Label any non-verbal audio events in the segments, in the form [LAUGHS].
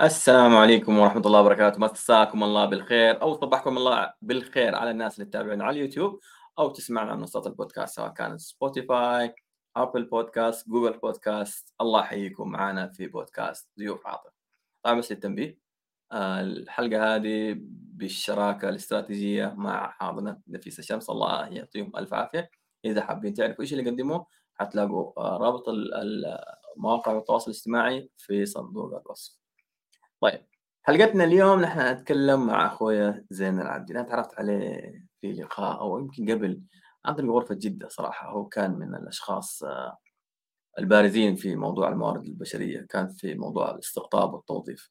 السلام عليكم ورحمة الله وبركاته، مساكم الله بالخير أو صبحكم الله بالخير على الناس اللي تتابعونا على اليوتيوب أو تسمعنا على منصات البودكاست سواء كانت سبوتيفاي، Apple Podcast، Google Podcast، الله يحييكم معنا في بودكاست ضيوف عاطف. طبعا بس للتنبيه آه، الحلقة هذه بالشراكة الاستراتيجية مع حاضنة نفيس الشمس الله يعطيهم ألف عافية. إذا حابين تعرفوا إيش اللي يقدموه حتلاقوا آه، رابط مواقع التواصل الاجتماعي في صندوق الوصف. طيب حلقتنا اليوم نحن نتكلم مع أخويا زين العابدين. أنا تعرفت عليه في لقاء أو يمكن قبل عن طريق غرفة جدة صراحة. هو كان من الأشخاص آه، البارزين في موضوع الموارد البشرية كان في موضوع الاستقطاب والتوظيف.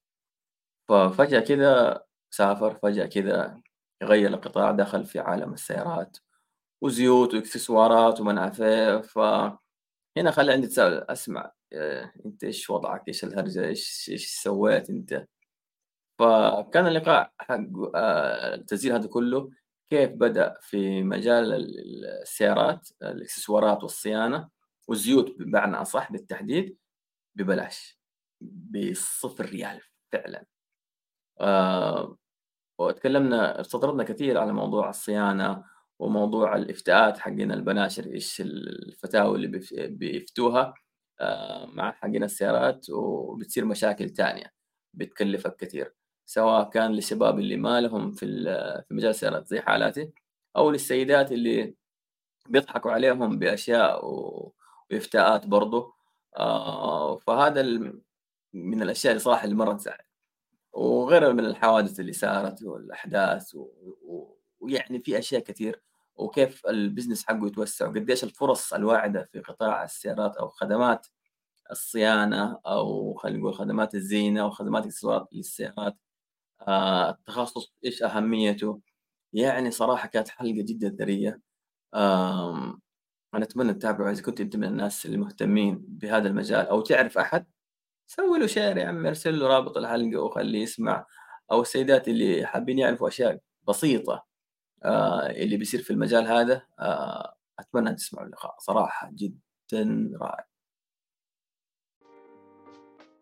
ففجأة كذا سافر فجأة كذا غير القطاع دخل في عالم السيارات وزيوت واكسسوارات وما فهنا خلي عندي تساؤل أسمع انت إيش وضعك؟ إيش الهرجة؟ إيش إيش سويت انت؟ فكان اللقاء حق آه، التسجيل هذا كله كيف بدأ في مجال السيارات الإكسسوارات والصيانة والزيوت بمعنى أصح بالتحديد ببلاش بصفر ريال فعلا. آه وتكلمنا استطردنا كثير على موضوع الصيانة وموضوع الافتاءات حقنا البناشر إيش الفتاوى اللي بيفتوها. آه، مع حقين السيارات وبتصير مشاكل تانية بتكلفك كثير. سواء كان للشباب اللي ما لهم في في مجال السيارات زي حالاتي أو للسيدات اللي بيضحكوا عليهم بأشياء وإفتاءات برضه آه، فهذا من الأشياء اللي صراحة اللي مرة تزعل وغيرها من الحوادث اللي صارت والأحداث ويعني في أشياء كثير وكيف ال business حقه يتوسع وقديش الفرص الواعدة في قطاع السيارات أو خدمات الصيانة أو خلينا نقول خدمات الزينة أو خدمات الاكسسوارات للسيارات. آه التخصص إيش أهميته؟ يعني صراحة كانت حلقة جدا ثرية. أنا أتمنى تتابعوا إذا كنت أنت من الناس المهتمين بهذا المجال أو تعرف أحد سوي له share يا عمي ارسل له رابط الحلقة وخليه يسمع أو السيدات اللي حابين يعرفوا أشياء بسيطة. اللي بيصير في المجال هذا آه أتمنى تسمعوا اللقاء. صراحة جدا رائع.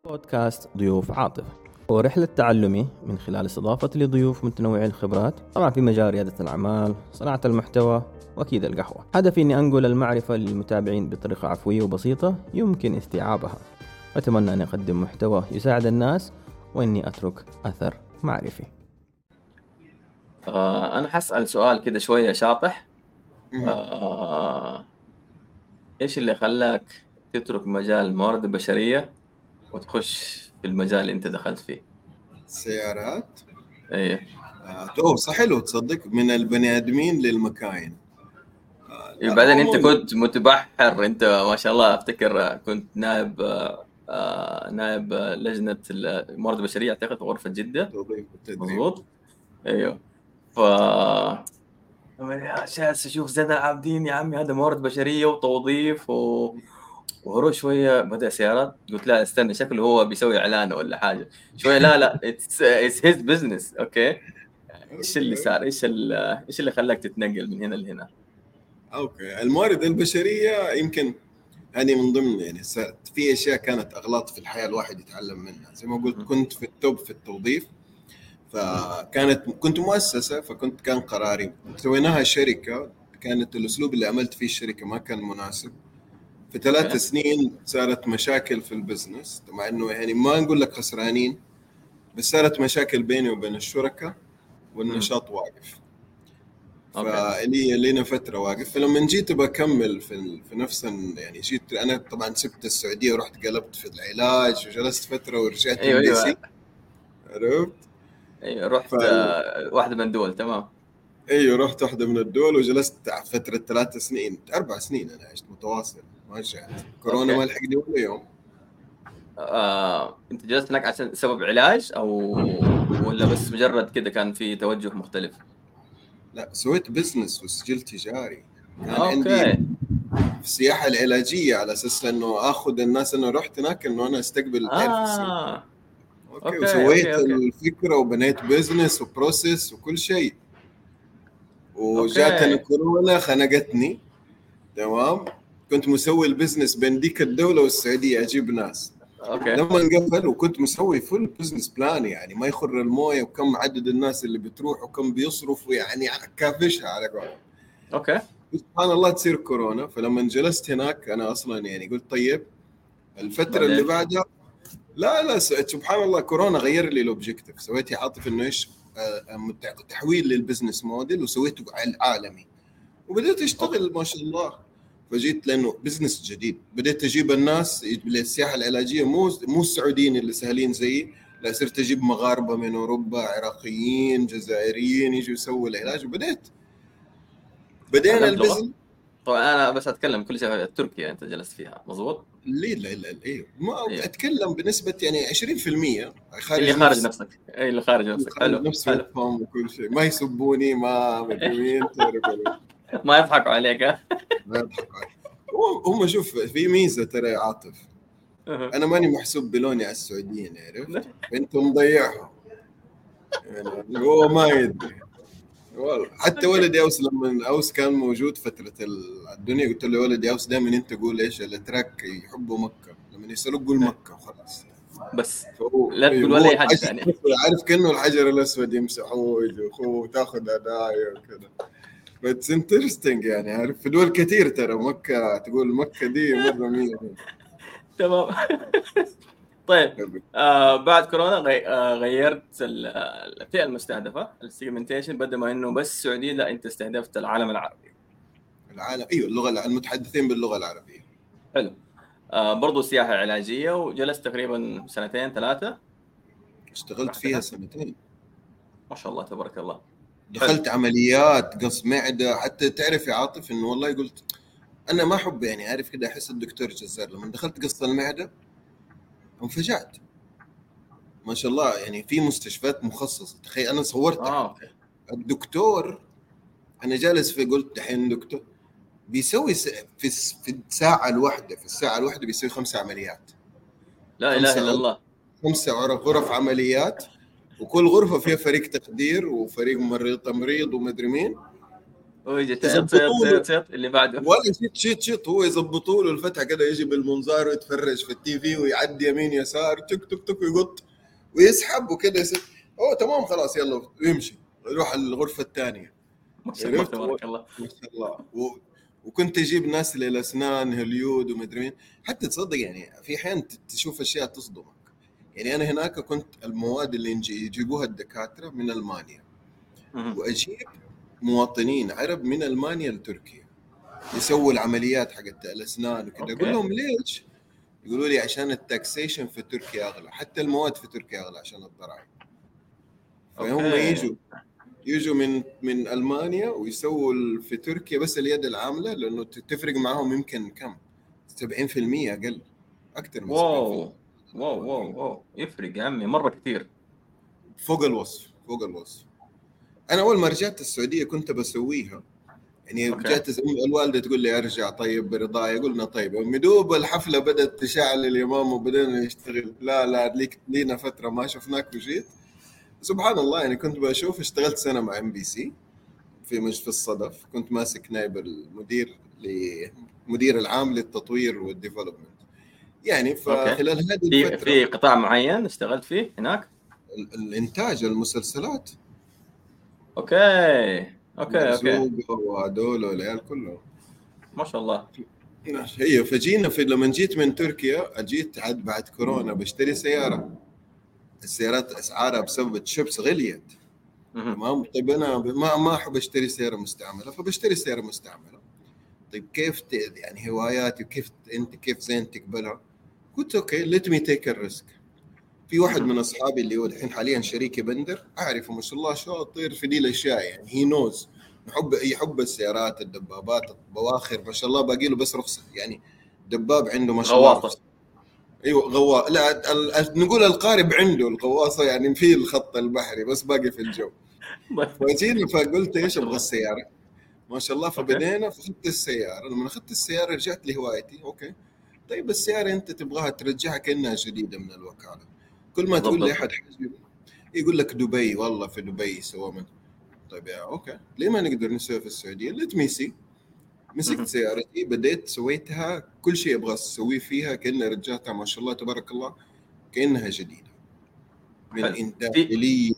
بودكاست ضيوف عاطفه هو رحلة تعلمي من خلال استضافتي لضيوف متنوعي الخبرات طبعا في مجال ريادة الأعمال صناعة المحتوى وأكيد القهوة. هدفي أني أنقل المعرفة للمتابعين بطريقة عفوية وبسيطة يمكن استيعابها. أتمنى أن أقدم محتوى يساعد الناس وإني أترك أثر معرفي. آه أنا حسأل سؤال كده شوية شاطح. آه إيش اللي خلاك تترك مجال الموارد البشرية وتخش في المجال اللي أنت دخلت فيه؟ سيارات؟ إيه. آه صح حلو. تصدق من البني آدمين للمكاين. آه إيه بعدين أنت كنت متبحر. أنت ما شاء الله أفتكر كنت نائب آه نائب لجنة الموارد البشرية أعتقد غرفة جدة. مضبوط إيوه. ف جالس أشوف زين العابدين يا عمي هذا موارد بشرية وتوظيف و... وهروح شوية. بدا سيارات؟ قلت لا استنى شكله هو بيسوي إعلان ولا حاجة. شوية لا لا it's his business okay؟ إيش اللي صار؟ إيش إيش اللي خلاك تتنقل من هنا لهنا؟ okay. الموارد البشرية يمكن يعني من ضمن يعني في أشياء كانت أغلاط في الحياة الواحد يتعلم منها. زي ما قلت كنت في ال top في التوظيف. فكانت كنت مؤسسة فكنت كان قراري. سويناها شركة كانت الأسلوب اللي عملت فيه الشركة ما كان مناسب. في ثلاث سنين صارت مشاكل في ال business مع إنه يعني ما نقول لك خسرانين بس صارت مشاكل بيني وبين الشركاء والنشاط واقف. فلي لينا فترة واقف. فلما جيت بكمل في في نفس يعني جيت أنا طبعا سبت السعودية ورحت قلبت في العلاج وجلست فترة ورجعت أيوة أيوة. عرفت؟ أيوه رحت ف... آه، واحدة من الدول تمام أيوه رحت واحدة من الدول وجلست فترة ثلاث سنين أربع سنين أنا عشت متواصل ما رجعت كورونا ما لحقني ولا يوم آه، أنت جلست هناك عشان سبب علاج أو ولا بس مجرد كذا كان في توجه مختلف؟ لا سويت business وسجل تجاري كان آه، okay. عندي السياحه العلاجية على أساس إنه آخذ الناس أنا رحت هناك إنه أنا أستقبل آه. okay, okay وسويت okay. الفكرة وبنيت business و process وكل شيء. وجاتني كورونا خنقتني. تمام؟ كنت مسوي ال business بين ديك الدولة والسعودية أجيب ناس. okay. لما انقفل وكنت مسوي full business plan يعني ما يخر الموية وكم عدد الناس اللي بتروح وكم بيصرفوا يعني كافشها على قولهم okay. سبحان الله تصير كورونا. فلما جلست هناك أنا أصلا يعني قلت طيب الفترة؟ اللي بعدها لا لا سبحان الله كورونا غير لي ال objective سويت عاطف إنه إيش آه، تحويل لل business model وسويته عال- عالمي وبديت أشتغل ما شاء الله. فجيت لأنه business جديد. بديت أجيب الناس للسياحة العلاجية مو مو السعوديين اللي سهلين زيي. لا صرت أجيب مغاربة من أوروبا عراقيين جزائريين يجوا يسووا العلاج. وبديت. بدينا؟ ال business طبعا أنا بس أتكلم كل شيء تركيا أنت جلست فيها. مضبوط لا لا لا أيوه ما أيوه. أتكلم بنسبة يعني 20% خارج اللي خارج نفسك. اي اللي خارج نفسك. حلو وفهم وكل شيء. ما يسبوني ما [LAUGHS] مين. ما يضحكوا عليك ها؟ ما يضحكوا علي. هم- شوف في ميزة ترى يا عاطف. أنا ماني محسوب بلوني على السعوديين عرفت؟ انت مضيعهم يعني هو ما يدري. والله. حتى ولدي اوس لما اوس كان موجود فترة الدنيا قلت له يا ولدي اوس دائما أنت قول إيش؟ الاتراك يحبوا مكة. لما يسألوك قول مكة وخلاص. بس لا تقول ولا أي حاجة حاجة- ثانية. عارف كأنه الحجر الأسود يمسحوه يجوا وتاخذ هدايا وكذا. بس interesting يعني عارف؟ في دول كثير ترى مكة تقول مكة دي مرة مية. تمام. طيب آه بعد كورونا غي... آه غيرت ال- الفئة المستهدفة ال segmentation بدل ما إنه بس السعوديه لا أنت استهدفت العالم العربي. العالم أيوه اللغة المتحدثين باللغة العربية. حلو. آه برضو سياحه علاجيه وجلست تقريبا سنتين ثلاثة. اشتغلت فيها سنتين. ما شاء الله تبارك الله. دخلت عمليات قص معدة حتى تعرف يا عاطف إنه والله قلت أنا ما أحب يعني عارف كده أحس الدكتور جزار. لما دخلت قص المعدة انفجعت. ما شاء الله يعني في مستشفيات مخصصة. تخيل أنا صورت أوكي الدكتور أنا جالس في قلت دحين دكتور بيسوي س... في في الساعة الواحدة في الساعة الواحدة بيسوي خمسة عمليات. لا إله إلا الله. خمسة غرف عمليات وكل غرفة فيها فريق تخدير وفريق ممرض تمريض ومدري مين. ويجي له. تيت تيت اللي بعده. ولا شيت شيت شيت هو يظبطوا له الفتحة كده يجي بالمنظار ويتفرج في ال TV ويعدي يمين يسار تك تك تك ويقط ويسحب وكده يصير أوه تمام خلاص يلا ويمشي. يروح الغرفة الثانية. ما شاء الله؟ تبارك الله. ما شاء الله. و... وكنت أجيب ناس للأسنان هوليود ومدري مين. حتى تصدق يعني في احيان تشوف أشياء تصدمك. يعني أنا هناك كنت المواد اللي يجيبوها الدكاترة من ألمانيا. وأجيب مواطنين عرب من ألمانيا لتركيا. يسووا العمليات حقت الأسنان وكذا. أقول لهم ليش؟ يقولوا لي عشان التاكسيشن في تركيا أغلى. حتى المواد في تركيا أغلى عشان الضرائب. فهم. يجوا يجوا من من ألمانيا ويسووا في تركيا بس اليد العاملة لأنه تفرق معهم يمكن كم؟ 70% أقل. أكثر من 70% واو. واو واو واو. يفرق يا عمي مرة كثير. فوق الوصف فوق الوصف. أنا أول ما رجعت السعودية كنت بسويها. يعني أوكي. جات أم- الوالدة تقول لي أرجع طيب برضاي قلنا طيب. يوم دوب الحفلة بدأت تشعل اليمام وبدأنا نشتغل. لا لا ليك لينا فترة ما شفناك وجيت. سبحان الله يعني كنت بشوف اشتغلت سنة مع ام بي سي في مش في الصدف. كنت ماسك نائب المدير لمدير العام للتطوير وال development يعني فخلال هذه في الفترة في قطاع معين اشتغلت فيه هناك؟ ال- الإنتاج المسلسلات. okay okay okay. وهذول والعيال كلهم. ما شاء الله. هي فجينا في لما جيت من تركيا جيت عاد بعد كورونا بشتري سيارة. السيارات أسعارها بسبب الشيبس غليت. تمام؟ طيب أنا ما ما أحب أشتري سيارة مستعملة فبشتري سيارة مستعملة. طيب كيف. يعني هواياتي وكيف أنت كيف زين تقبلها؟ قلت okay let me take ال risk في واحد من أصحابي اللي هو الحين حاليا شريكي بندر أعرفه ما شاء الله شاطر في دي الاشياء يعني he knows يحب يحب السيارات الدبابات البواخر ما شاء الله باقي له بس رخصة يعني دباب عنده ما شاء الله. رخصة. أيوه غوا لا ال... ال... نقول القارب عنده الغواصة يعني في الخط البحري بس باقي في الجو. [LAUGHS] فجينا فقلت إيش أبغى السيارة؟ ما شاء الله فبدينا فاخذت السيارة لما اخذت السيارة رجعت لهوايتي okay. طيب السيارة أنت تبغاها ترجعها كأنها جديدة من الوكالة. كل ما تقول لي. أحد يقول لك دبي والله في دبي سوى من طيب يا okay ليه ما نقدر نسوي في السعودية let me see مسكت سيارتي بديت سويتها كل شيء أبغى أسويه فيها كأنها رجعتها ما شاء الله تبارك الله كأنها جديدة من حلو. إنتاج في- اليه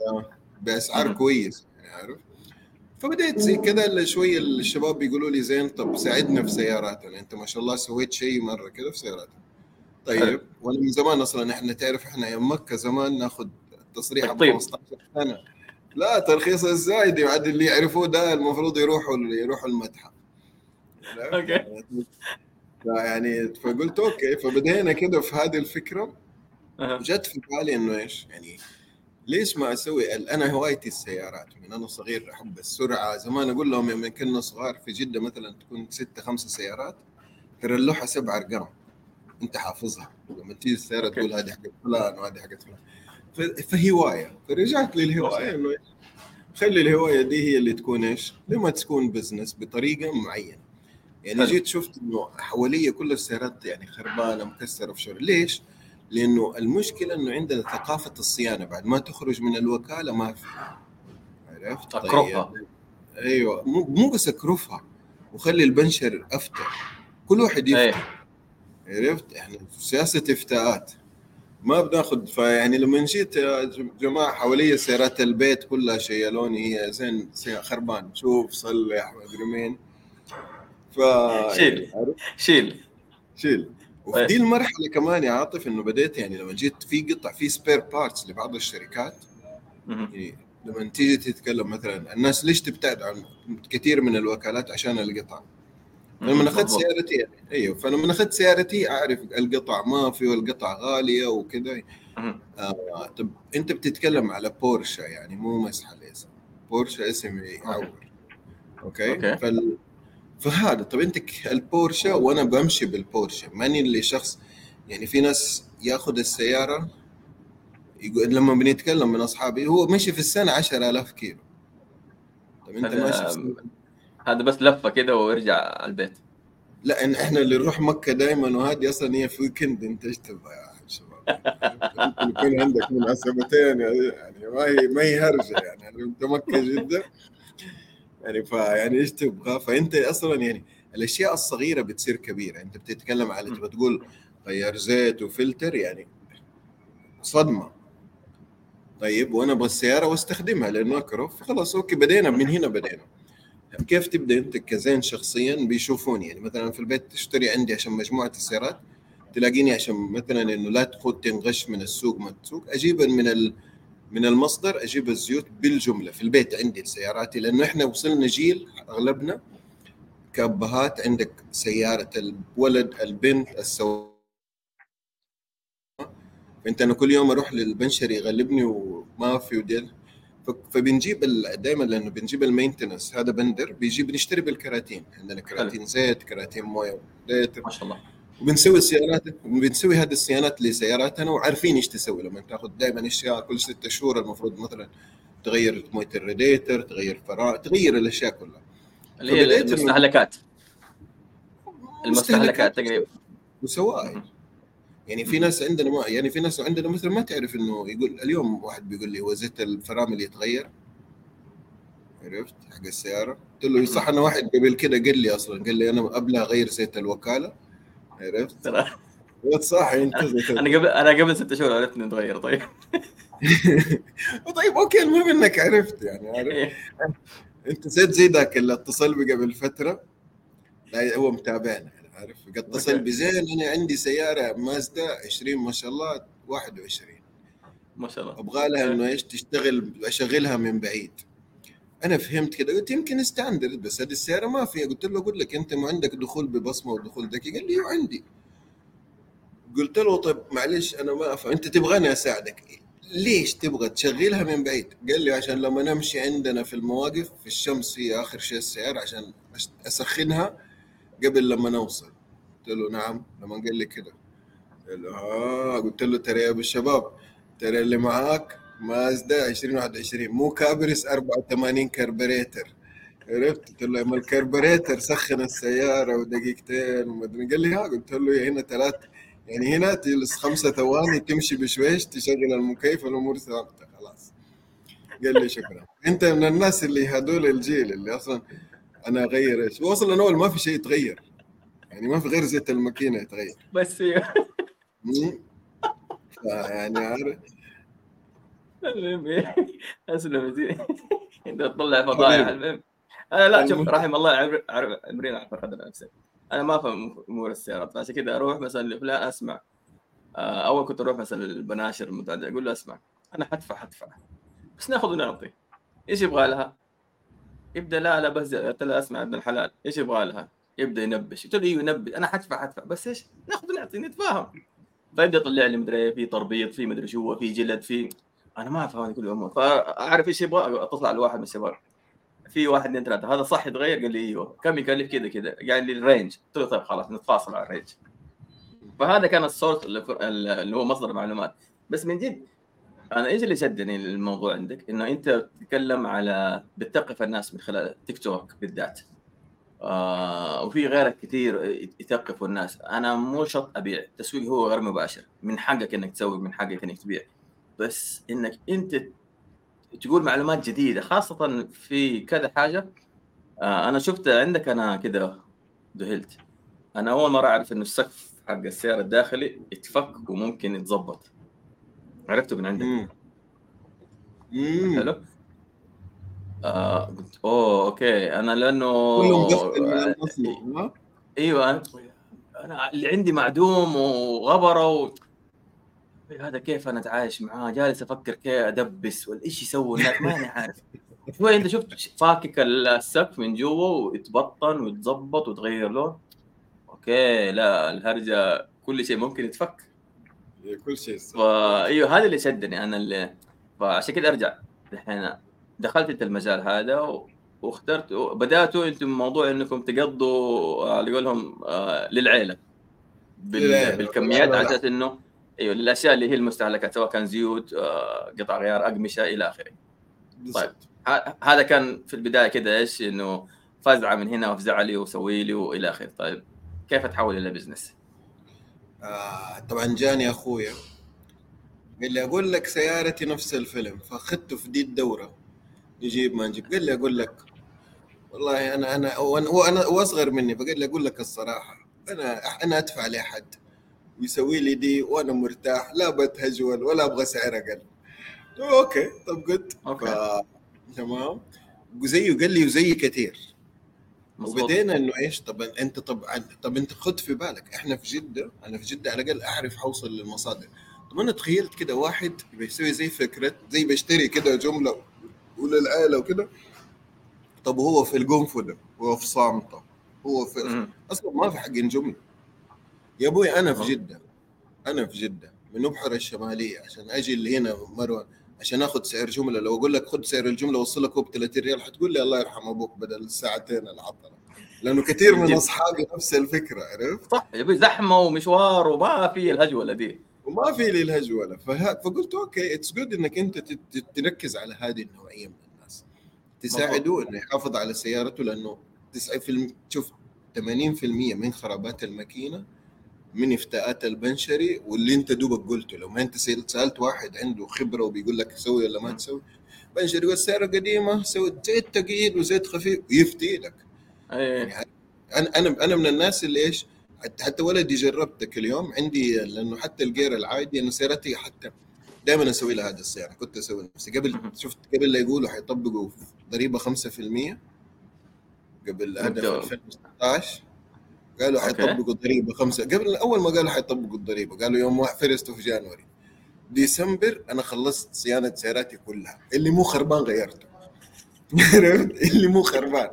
بأسعار. كويس يعني عارف فبديت زي كذا شوية الشباب بيقولوا لي زين طب ساعدنا في سياراتنا أنت ما شاء الله سويت شيء مرة كذا في سياراتنا. طيب. وأنا من زمان أصلا إحنا تعرف إحنا يوم مكة زمان ناخذ تصريح ب تقطيب. 15 سنة. لا ترخيص الزايد عاد اللي يعرفوه ده المفروض يروحوا يروحوا المتحف. okay. يعني فقلت okay. فبدينا كده في هذه الفكرة. جت في بالي إنه إيش؟ يعني ليش ما أسوي أنا هوايتي السيارات. من أنا صغير أحب السرعة. زمان أقول لهم لما كنا صغار في جدة مثلا تكون ستة خمسة سيارات. ترى اللوحه سبع أرقام. انت حافظها لما تيجي السيارة. تقول هذه حقت فلان وهذه حقت فلان فهواية فرجعت للهواية إنه؟ خلي الهواية دي هي اللي تكون إيش؟ لما تكون business بطريقة معينة يعني حلو. جيت شفت إنه حواليا كل السيارات يعني خربانة مكسرة في شغل ليش؟ لأنه المشكلة إنه عندنا ثقافة الصيانة بعد ما تخرج من الوكالة ما في عرفت؟ أكرفها. أيوه مو مو بس اكرفها وخلي البنشر افتى كل واحد يفتى إيه عرفت؟ إحنا سياسة افتاءات ما بناخذ فيعني لما جيت يا جماعة حوالي سيارات البيت كلها شيلوني هي زين خربان شوف صلي يا مدري مين ف شيل. عرفت؟ شيل شيل وفي إيه. دي المرحلة كمان يا عاطف إنه بديت يعني لما جيت في قطع في spare parts لبعض الشركات. يعني لما تيجي تتكلم مثلا الناس ليش تبتعد عن كثير من الوكالات عشان القطع لما أخذت. سيارتي يعني أيوه فلما أخذت سيارتي أعرف القطع ما في والقطع غالية وكذا. آه طب أنت بتتكلم على بورشا يعني مو مسح الاسم بورشا اسم يعور أوكي, أوكي. فال... فهذا طب أنت البورشا وأنا بمشي بالبورشا ماني اللي شخص يعني في ناس ياخذ السيارة يقول لما بنتكلم من أصحابي هو مشي في السنة 10000 كيلو. طب أنت ماشي في السنة؟ هذا بس لفة كده ويرجع البيت. لا إن إحنا اللي نروح مكة دائما وهذه أصلا هي في weekend أنت إيش تبغى يا شباب؟ يكون عندك مناسبتين يعني ما هي ما هي هرجة يعني يعني أنت مكة جده يعني فيعني إيش تبغى؟ فأنت أصلا يعني الأشياء الصغيرة بتصير كبيرة. أنت بتتكلم على تبغى تقول غير زيت وفلتر يعني صدمة. طيب وأنا أبغى السيارة وأستخدمها لأنه أكرف خلاص أوكي بدينا من هنا بدينا. كيف تبدأ أنت كزين شخصيا بيشوفوني يعني مثلا في البيت تشتري عندي عشان مجموعة السيارات تلاقيني عشان مثلا إنه لا تخذ تنغش من السوق ما تسوق أجيب من ال من المصدر أجيب الزيوت بالجملة. في البيت عندي لسياراتي لأنه إحنا وصلنا جيل أغلبنا كأبهات عندك سيارة الولد البنت السواق. فأنت أنا كل يوم أروح للبنشر يغلبني وما في وديل. فبنجيب دائما لأنه بنجيب المينتنس هذا بندر بيجيب نشتري بالكراتين. عندنا كراتين زيت كراتين موية ما شاء الله. وبنسوي السيارات بنسوي هذه الصيانات لسياراتنا وعارفين إيش تسوي. لما تأخذ دائما أشياء كل ستة شهور المفروض مثلا تغير موية الراديتر تغير فرا تغير الأشياء كلها. اللي هي المستهلكات. المستهلكات تقريبا. وسوائل. يعني في ناس عندنا ما يعني في ناس عندنا مثلا ما تعرف إنه يقول اليوم واحد بيقول لي هو زيت الفرامل يتغير. عرفت؟ حق السيارة. قلت له صح أنا واحد قبل كده قال لي أصلا قال لي أنا قبلها أغير زيت الوكالة. عرفت؟ صح أنت أنا قبل أنا قبل ست شهور عرفت إنه تغير طيب. [LAUGHS] طيب أوكي المهم إنك عرفت يعني عارف إيه. أنت زيت زي ذاك اللي اتصل بي قبل فترة. لا هو متابعنا. عارف؟ قد اتصل. بزين أنا عندي سيارة مازدا 20 ما شاء الله 21 ما شاء الله. أبغى لها إنه إيش؟ تشتغل أشغلها من بعيد. أنا فهمت كده قلت يمكن standard بس هذه السيارة ما فيها. قلت له أقول لك أنت ما عندك دخول ببصمة ودخول ذكي؟ قال لي عندي. قلت له طيب معلش أنا ما أفهم. أنت تبغاني أساعدك. ليش تبغى تشغلها من بعيد؟ قال لي عشان لما نمشي عندنا في المواقف في الشمس هي آخر شيء السيارة عشان أسخنها. قبل لما نوصل. قلت له نعم لما قال لي كده. قال له آه قلت له ترى يا أبو الشباب ترى اللي معاك مازدا 2021 مو كابرس 84 كربريتر. عرفت؟ قلت له الكربريتر سخن السيارة ودقيقتين وما أدري. قال لي ها قلت له هنا ثلاث يعني هنا تجلس خمسة ثواني تمشي بشويش تشغل المكيف الأمور ثابتة خلاص. قال لي شكرا. أنت من الناس اللي هذول الجيل اللي أصلا أنا أغير. إيش؟ هو أصلا اول ما في شيء يتغير. يعني ما في غير زيت الماكينة يتغير. بس. مم. يعني عارف. المهم إيه. أسلم إنت تطلع فضايح. المهم. أنا لا شوف. رحم الله عمر- عمر- عمرين على قدر نفسك أنا ما افهم أمور السيارات فعشان كذا أروح مثلا لفلان أسمع. آه، أول كنت أروح مثلا البناشر المتعددة أقول له أسمع. أنا حدفع حدفع. بس ناخذ ونعطي. إيش يبغى لها؟ يبدأ لا لا بس قلت له أسمع ابن الحلال إيش يبغى لها؟ يبدأ ينبش قلت له أيوه ينبش أنا حدفع حدفع بس إيش؟ ناخذ ونعطي نتفاهم. فيبدأ يطلع لي مدري إيه، في تربيط في مدري شو في جلد في أنا ما افهم هذه كل الأمور. فأعرف إيش يبغى اتصل على واحد من الشباب. في واحد اثنين ثلاثة هذا صح يتغير؟ قال لي أيوه. كم يكلف؟ كذا كذا. قال لي ال range. قلت له طيب خلاص نتفاصل على ال range. فهذا كان ال source اللي هو مصدر معلومات. بس من جد أنا إيش اللي شدني الموضوع عندك؟ إنه أنت تتكلم على بتثقف الناس من خلال تيك توك بالذات. آه وفي غيرك كثير يثقفوا الناس. أنا مو شرط أبيع. التسويق هو غير مباشر. من حقك إنك تسوق من حقك إنك تبيع. بس إنك أنت تقول معلومات جديدة خاصة في كذا حاجة. آه أنا شفت عندك أنا كذا ذهلت. أنا أول مرة أعرف إنه السقف حق السيارة الداخلي يتفك وممكن يتظبط. عرفته من عندك. مم. مم. حلو. آه قلت أوه أوكي. أنا لأنه كله آه،؟ أيوه. أنا اللي عندي معدوم وغبرة و... هذا كيف أنا أتعايش معاه؟ جالس أفكر كيف أدبس ولا إيش يسوي الناس ماني عارف. [LAUGHS] شوي أنت شفت فاكك السقف من جوا ويتبطن ويتظبط وتغير لون؟ أوكي لا الهرجة كل شيء ممكن يتفك. كل شيء صح. فايوه هذا اللي شدني أنا اللي فعشان كده أرجع الحين دخلت أنت المجال هذا و... واخترت بدأتوا أنتم موضوع إنكم تقضوا آه، على قولهم آه، للعيلة بال... بالكميات على. أساس إنه إيوه للأشياء اللي هي المستهلكات سواء كان زيوت آه، قطع غيار أقمشة إلى آخره. ه- هذا كان في البداية كده إيش إنه فزعة من هنا وافزع لي وسوي لي وإلى آخره طيب كيف تحول إلى business؟ آه طبعا جاني أخويا قال لي أقول لك سيارتي نفس الفيلم فأخذته في دي الدورة. نجيب ما نجيب قال لي أقول لك. والله أنا أنا وأنا هو أنا وأصغر مني فقال لي أقول لك الصراحة أنا أنا أدفع لأحد. ويسوي لي دي وأنا مرتاح لا بتهجول ولا أبغى سعر أقل. okay طب قلت. okay. تمام. وزيه قال لي وزي كثير. وبدينا إنه إيش؟ طب انت طبعا طب أنت خد في بالك إحنا في جدة أنا في جدة على الأقل أعرف حوصل للمصادر. طب أنا تخيلت كده واحد بيسوي زي فكرة زي بيشتري كده جملة وللعائله وكده. طب هو في القنفذه هو في صامتة هو في. أصلا ما في حقين جملة. يا أبوي أنا. في جدة أنا في جدة من أبحر الشمالية عشان أجي اللي هنا مروة. عشان اخذ سعر جملة. لو أقول لك خذ سعر الجملة وصلك هو ب 30 ريال حتقول لي الله يرحم أبوك بدل الساعتين العطلة. لأنه كثير من. أصحابي نفس الفكرة عرفت؟ صح. يبي زحمة ومشوار وما في الهجوله دي. وما في لي الهجوله فه... فقلت okay it's good إنك أنت تت- تركز على هذه النوعية من الناس. تساعده إنه يحافظ على سيارته لأنه 9% شوف 80% من خرابات الماكينة من إفتاءات البنشري واللي انت دوبك قلته. لو ما انت سألت واحد عنده خبرة وبيقول لك سوي ولا ما تسوي بنشري يقول السياره قديمة سوي زيت ثقيل وزيت خفيف ويفتي لك إيه أنا أنا أنا من الناس اللي إيش حتى ولدي جربتك اليوم عندي لأنه حتى الجير العادي أنا سيارتي حتى دائما أسوي لها هذا السياره كنت أسوي نفسي قبل. شفت قبل لا يقولوا حيطبقوا ضريبة 5% قبل هذا في مبدأ. 2016 قالوا. حيطبقوا ضريبه خمسة. قبل أول ما قالوا حيطبقوا الضريبة قالوا يوم 1 فيرست في جانوري ديسمبر أنا خلصت صيانة سياراتي كلها. اللي مو خربان غيرته. [LAUGHS] عرفت؟ اللي مو خربان.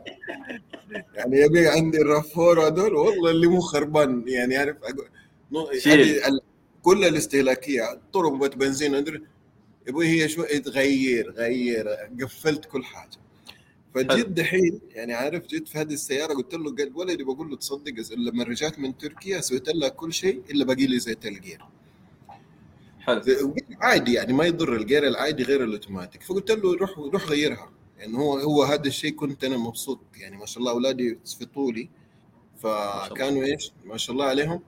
يعني يبي عندي الرافور هذول والله اللي مو خربان. يعني عارف أقول كل الاستهلاكية تربه بنزين يا أبوي هي شوي تغير غير قفلت كل حاجة. فجد دحين يعني عارف جيت في هذه السيارة قلت له قال ولدي بقول له تصدق لما رجعت من تركيا سويت لها كل شيء إلا باقي لي زيت الجير. حلو. عادي يعني ما يضر الجير العادي غير الأوتوماتيك. فقلت له روح روح غيرها. يعني هو هو هذا الشيء كنت أنا مبسوط يعني ما شاء الله أولادي في طولي. فكانوا إيش؟ ما شاء الله عليهم.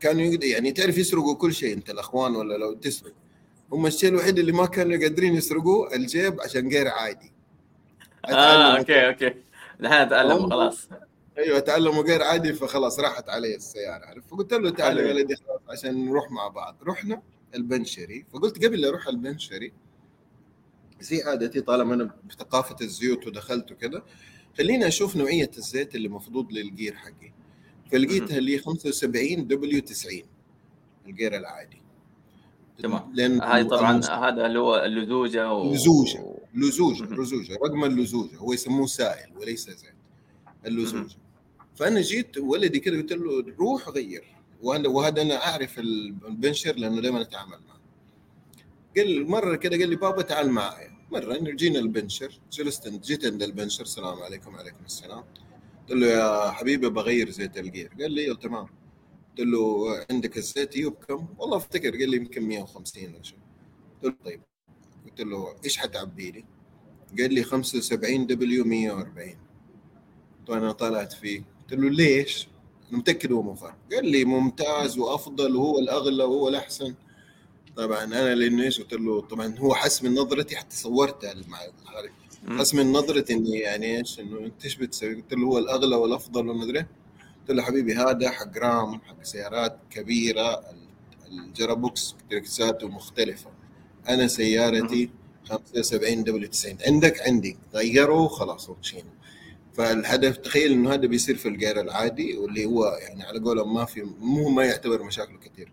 كانوا يعني تعرف يسرقوا كل شيء أنت الأخوان ولا لو تسرق. هم الشيء الوحيد اللي ما كانوا قادرين يسرقوه الجيب عشان غير عادي. آه okay okay. الحين اتعلم خلاص. أيوه تعلموا غير عادي فخلاص راحت علي السيارة. عارف فقلت له تعال يا. ولدي خلاص عشان نروح مع بعض. رحنا البنشري. فقلت قبل لا أروح البنشري زي عادتي طالما أنا بثقافة الزيوت ودخلت وكذا خليني أشوف نوعية الزيت اللي مفروض للجير حقي. فلقيتها اللي 75 W 90 الجير العادي. تمام. لأن هاي طبعا هذا اللي هو اللزوجة و... لزوجة. لزوجة مهم. [LAUGHS] لزوجة رقم اللزوجة هو يسموه سائل وليس زيت اللزوجة فأنا جيت ولدي كده قلت له روح غير وهذا أنا أعرف البنشر لأنه دائما أتعامل معه. قال مرة كده قال لي بابا تعال معايا مرة جينا البنشر جلست جيت عند البنشر السلام عليكم وعليكم السلام. قلت له يا حبيبي بغير زيت الجير. قال لي "أيوة، تمام. قلت له عندك الزيت يوب كم؟ والله أفتكر. قال لي يمكن 150 ولا شيء. قلت له طيب. قلت له إيش حتعبي لي؟ قال لي 75 W 140 قلت له أنا طلعت فيه قلت له ليش؟ أنا متأكد هو مو فرق قال لي ممتاز وأفضل وهو الأغلى وهو الأحسن طبعا أنا لأنه إيش قلت له طبعا هو حس من نظرتي حتى صورتها. حس من نظرتي إني يعني إيش إنه أنت إيش بتسوي؟ قلت له هو الأغلى والأفضل ومدري إيه. قلت له حبيبي هذا حق رام حق سيارات كبيرة ال gearbox تروساته مختلفة أنا سيارتي 75 W 90 عندك عندي. غيروا خلاص ومشينا فالهدف تخيل إنه هذا بيصير في الجير العادي واللي هو يعني على قولهم ما في مو ما يعتبر مشاكله كثير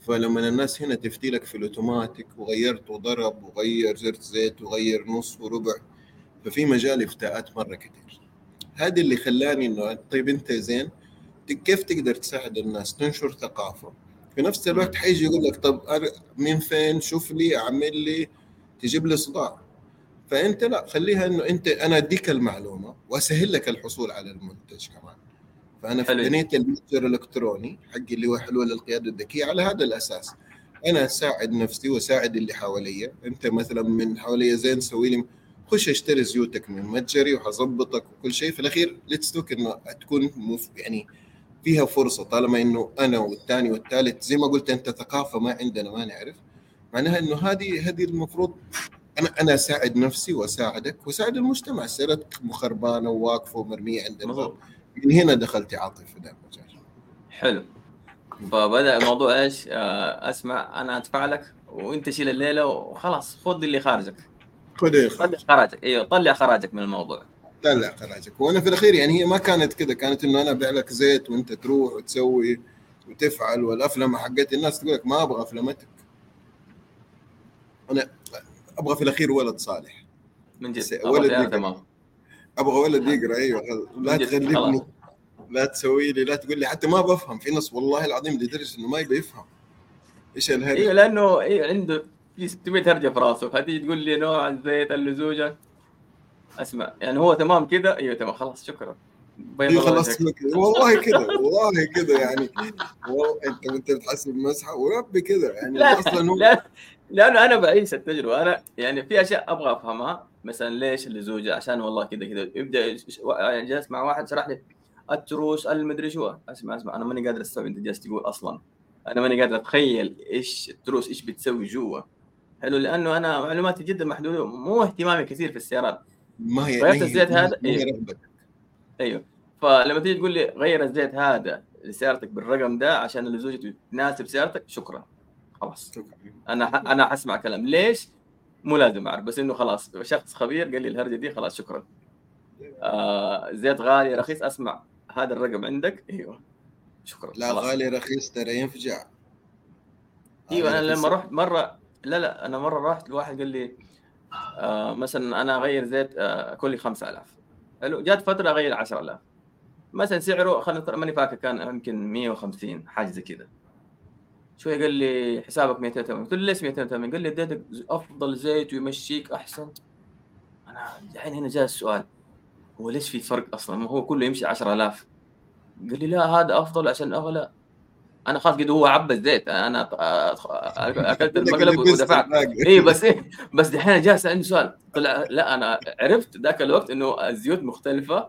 فلما الناس هنا تفتي لك في الأوتوماتيك وغيرت وضرب وغير زرت زيت وغير نص وربع ففي مجال إفتاءات مرة كثير هذا اللي خلاني إنه طيب أنت زين كيف تقدر تساعد الناس؟ تنشر ثقافة. في نفس الوقت حيجي يقول لك طب من فين؟ شوف لي أعمل لي. تجيب لي صداع. فأنت لا خليها إنه أنت أنا أديك المعلومة وأسهل لك الحصول على المنتج كمان. فأنا. بنيت المتجر الإلكتروني حقي اللي هو حلول للقياده الذكية على هذا الأساس. أنا اساعد نفسي واساعد اللي حواليا. أنت مثلا من حواليا زين سوي لي خش اشتري زيوتك من متجري وحظبطك وكل شيء. في الأخير let's talk إنه تكون يعني فيها فرصة طالما إنه أنا والثاني والثالث زي ما قلت أنت ثقافة ما عندنا ما نعرف معناها إنه هذه هذه المفروض أنا أنا أساعد نفسي وأساعدك وأساعد المجتمع. سيارتك خربانه وواقفة ومرمية عند الباب من هنا دخلت عاطف في ذا المجال. حلو. فبدأ الموضوع إيش؟ آه، أسمع أنا أدفع لك وأنت شيل الليلة وخلاص خذ اللي خارجك. خذ خراجك. أيوه طلع خراجك من الموضوع. طلع خراجك وأنا في الأخير يعني هي ما كانت كذا كانت إنه أنا أبيع لك زيت وأنت تروح وتسوي وتفعل والافلمه حقت الناس تقول لك ما أبغى افلمتك أنا أبغى في الأخير ولد صالح. من جد؟ ولد أبغى ولد يقرأ أيوه. لا تغلبني. لا تسوي لي لا تقول لي حتى ما بفهم. في ناس والله العظيم لدرجه إنه ما يبي يفهم. إيش أيوه الهرجه لأنه أيوه عنده في 600 هرجه في راسه. فتيجي تقول لي نوع الزيت اللزوجه أسمع يعني هو تمام كذا أيوه تمام خلاص شكرا. بيض الله خلاص. والله كذا والله كذا يعني. والله أنت انت بتحسب مسحة وربي كذا يعني. لا أصلا هو لا لأنه أنا بعيش التجربة. أنا يعني في أشياء أبغى أفهمها. مثلا ليش اللزوجه عشان والله كذا كذا يبدأ يعني جالس مع واحد شرح لي. التروس المدري شو؟ أسمع أسمع. أنا ماني قادر أستوعب أنت جالس تقول أصلا. أنا ماني قادر أتخيل إيش التروس إيش بتسوي جوا. حلو لأنه أنا معلوماتي جدا محدوده مو اهتمامي كثير في السيارات. ما هي غيرت الزيت هذا؟ رغبتك. أيوه. فلما تيجي تقول لي غير الزيت هذا لسيارتك بالرقم ده عشان اللزوجه تناسب سيارتك شكرا. خلاص. أنا ح... أنا حسمع كلام. ليش؟ مو لازم أعرف بس إنه خلاص شخص خبير قال لي الهرجة دي خلاص شكرا. آه زيت غالي رخيص أسمع هذا الرقم عندك. أيوه. شكرا. لا خلاص. غالي رخيص ترى ينفجع. أيوه أنا لما. رحت مرة لا لا أنا مرة رحت لواحد قال لي آه مثلا أنا أغير زيت آه كل 5000 حلو؟ جات فترة أغير 10000 مثلا سعره خلينا ماني فاكر كان يمكن 150 حاجة زي كذا. شوي قال لي حسابك 280 قلت له ليش 280 قال لي اديتك أفضل زيت ويمشيك أحسن. أنا الحين هنا جاء السؤال هو ليش في فرق أصلا؟ ما هو كله يمشي 10000 قال لي لا هذا أفضل عشان أغلى. أنا خلاص قد هو عبى الزيت أنا أكلت [LAUGHS] المقلب ودفعت. إي بس إيه بس دحين جالس عندي سؤال. طلع لا أنا عرفت ذاك الوقت إنه الزيوت مختلفة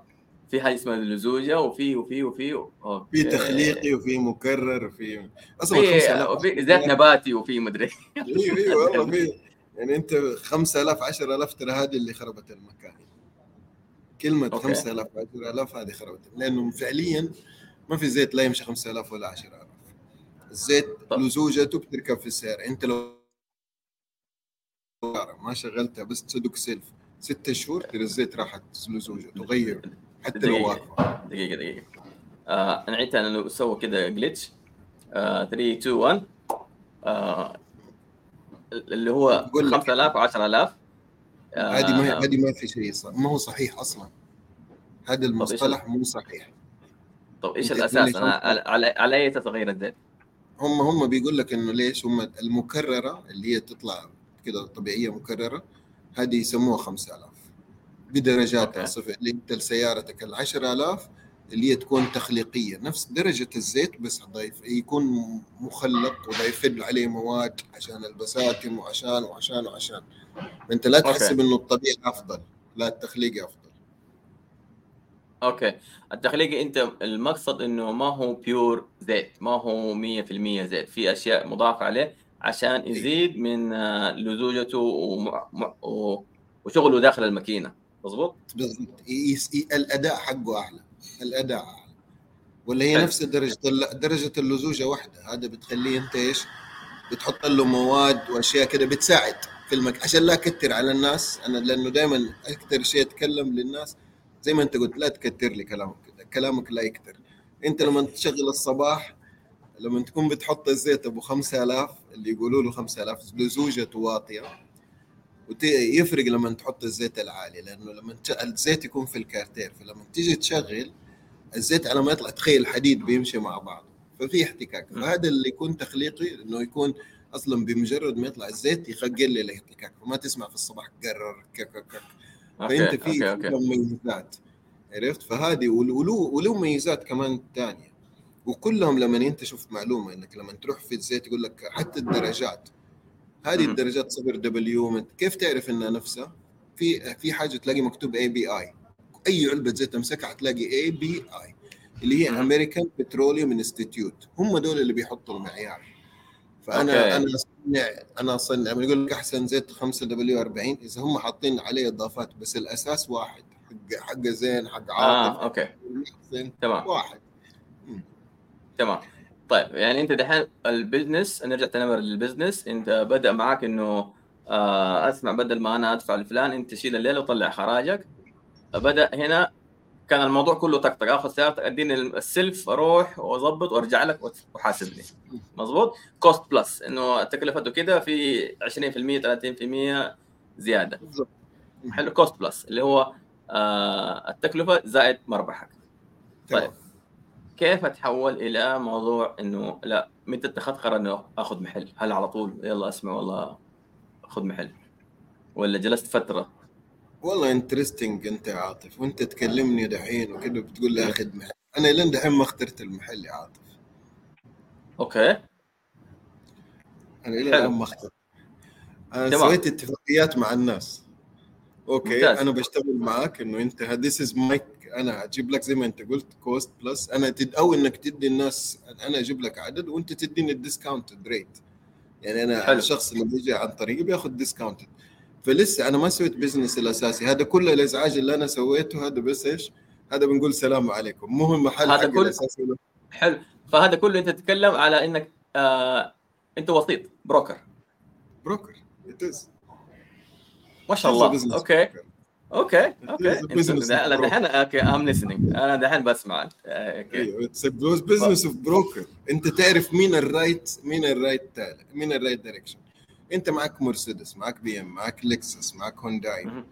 في حاجة اسمها اللزوجه وفي وفي وفي. في تخليقي وفي مكرر وفي أصلا في 5000 وفي زيت نباتي وفي مدري أيوه أيوه والله في يعني أنت 5000 10000 ترى هذه اللي خربت المكان. كلمة okay. 5000 10000 هذه خربت لأنه فعليا ما في زيت لا يمشي 5000 ولا 10000 الزيت. لزوجته بتركب في السعر. انت لو ما شغلتها بس تدق سلف. ست شهور ترى الزيت راحت لزوجته غير حتى لو دقيقة. واقفه دقيقة دقيقة. آه أنا عيت أنا لو سوى كذا آه 3 2 1 آه اللي هو بقول لك. 5000 و10000 هذه ما هذه ما في شيء صح ما هو صحيح أصلا. هذا المصطلح مو صحيح. طب إيش أنت الأساس؟ أنا على على, أي اغير الزيت؟ هم هم بيقول لك إنه ليش هم المكررة اللي هي تطلع كده طبيعية مكررة هذه يسموها 5000 بدرجاتها. صفر اللي أنت لسيارتك ال 10000 اللي هي تكون تخليقية نفس درجة الزيت بس ضايف يكون مخلق وضايفين عليه مواد عشان البساتم وعشان وعشان وعشان فأنت لا. تحسب إنه الطبيعي أفضل لا التخليقي أفضل okay. التخليقي أنت المقصد إنه ما هو pure زيت ما هو 100% زيت في أشياء مضافة عليه عشان يزيد من آه، لزوجته وشغله داخل الماكينة. مظبوط؟ بالضبط. الأداء حقه أعلى. الأداء أعلى. ولا هي. نفس درجة درجة اللزوجة واحدة. هذا بتخليه أنت إيش؟ بتحط له مواد وأشياء كده بتساعد في المك... عشان لا أكتر على الناس. أنا لأنه دائما أكثر شيء أتكلم للناس زي ما انت قلت لا تكتر لي كلامك. كلامك لا يكتر. انت لما تشغل الصباح لما تكون بتحط الزيت أبو 5000 اللي يقولوا له 5000 لزوجته واطية ويفرق لما تحط الزيت العالي لأنه لما الزيت يكون في الكارتير. فلما تيجي تشغل الزيت على ما يطلع تخيل الحديد بيمشي مع بعض. ففي احتكاك. فهذا اللي يكون تخليقي إنه يكون أصلا بمجرد ما يطلع الزيت يخجل لي الاحتكاك. فما تسمع في الصباح قرر كك كك. فأنت في مميزات عرفت فهذه ول- ولو ولو مميزات كمان ثانية وكلهم لما أنت شفت معلومة إنك لما تروح في الزيت يقول لك حتى الدرجات هذه. الدرجات صفر W كيف تعرف إنها نفسها؟ في في حاجة تلاقي مكتوب API أي علبة زيت تمسكها حتلاقي API اللي هي. American Petroleum Institute هم دول اللي بيحطوا المعيار فأنا okay. أنا اصنع أنا اصنع لما يقول لك أحسن زيت 5 W 40 إذا هم حاطين عليه إضافات بس الأساس واحد حق حق زين حق عاطف آه okay. تمام. واحد. تمام. طيب يعني أنت دحين ال business نرجع تنمر لل business أنت بدأ معك إنه آه أسمع بدل ما أنا أدفع لفلان أنت شيل الليلة وطلع خراجك. بدأ هنا كان الموضوع كله طقطق. اخذ سيارتك أديني السلف أروح وأظبط وأرجع لك وحاسبني. مظبوط؟ cost plus إنه تكلفته كده في 20% 30% زيادة. بالضبط. حلو. cost plus اللي هو آه التكلفة زائد مربحك. طيب. كيف أتحول إلى موضوع إنه لا متى اتخذت قرار إنه آخذ محل؟ هل على طول؟ يلا أسمع والله خذ محل. ولا جلست فترة؟ والله interesting انت يا عاطف. وانت تكلمني دحين وكذا بتقول لي آخذ محل. أنا لين دحين ما اخترت المحل يا عاطف. okay. أنا لين. الآن ما اخترت. أنا تمام. سويت اتفاقيات مع الناس. okay. ممتاز. أنا بشتغل معاك إنه أنت this is my cut أنا أجيب لك زي ما أنت قلت cost plus أنا تد أو إنك تدي الناس أنا أجيب لك عدد وأنت تديني ال discount rate يعني أنا حلو. الشخص اللي بيجي عن طريقي بياخذ discount فلسه أنا ما سويت business الأساسي. هذا كل الإزعاج اللي أنا سويته هذا بس إيش؟ هذا بنقول سلام عليكم. مو المحل هذا كل- الاساسي حلو. فهذا كله أنت تتكلم على إنك آه أنت وسيط broker broker is. ما شاء الله. okay. broker. okay. okay. broker. دحين okay. I'm listening. أنا دحين بسمع. okay. أيوه. it's business of broker أنت تعرف مين ال right مين ال right مين ال right direction انت معك مرسيدس معك بي ام معك لكسس معك هونداي.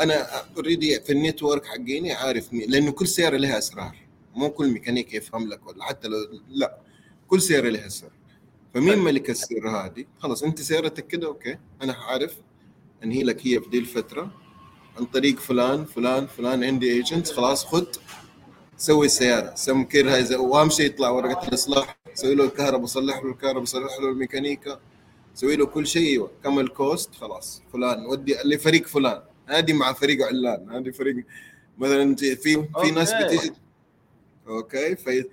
أنا already في ال network حقيني عارف مين لأنه كل سيارة لها أسرار. مو كل ميكانيكي يفهم لك ولا حتى لو لا كل سيارة لها سر فمين. ملك السر هذه؟ خلاص انت سيارتك كده okay. أنا عارف. أنهي لك هي في دي الفترة. عن طريق فلان فلان فلان عندي agents خلاص خد. سوي السيارة. سمكرها إذا- وأهم شيء يطلع ورقة الإصلاح. سوي له الكهرباء صلح له الكهرباء صلح له الميكانيكا. سوي له كل شيء أيوه كم ال cost خلاص. فلان ودي لفريق فلان. هذه مع فريق علان. هذه فريق مثلا في في ناس. بتيجي. okay. في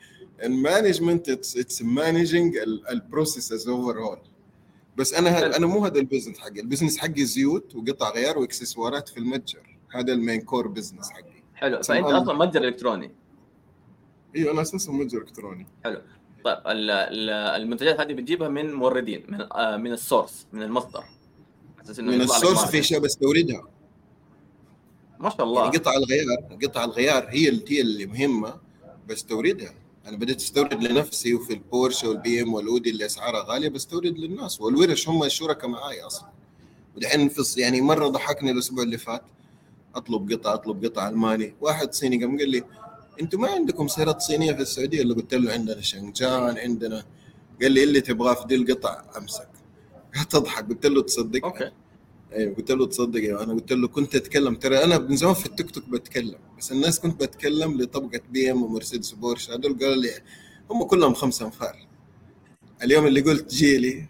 ال management it's managing ال processes overall بس أنا حلو. ه- أنا مو هذا ال business حقي. ال business حقي زيوت وقطع غيار وإكسسوارات في المتجر. هذا ال main core business حقي. حلو. فأنت أصلا متجر إلكتروني. إيوه أنا أساسا متجر إلكتروني. حلو. طيب المنتجات هذه بتجيبها من موردين من آه، من ال source من المصدر. أساس إنه من ال source في أشياء بستوردها. ما شاء الله. يعني قطع الغيار قطع الغيار هي اللي هي اللي مهمة بستوردها. أنا بديت أستورد لنفسي وفي البورشة والبي إم والأودي اللي أسعارها غالية بستورد للناس. والورش هم الشركاء معاي أصلا. ودحين في يعني مرة ضحكني الأسبوع اللي فات. أطلب قطع أطلب قطع ألماني. واحد صيني قام قال لي أنتم ما عندكم سيارات صينية في السعودية اللي قلت له عندنا شنجان عندنا قال لي اللي تبغاه في دي القطع أمسك. [LAUGHS] قعدت اضحك قلت له تصدق. okay. أيوه قلت له تصدق. أيوه أنا قلت له كنت أتكلم ترى أنا من زمان في التيك توك بتكلم بس الناس كنت بتكلم لطبقة BM ومرسيدس وبورش. هذول قالوا لي هم كلهم خمسة أنفار. اليوم اللي قلت جيلي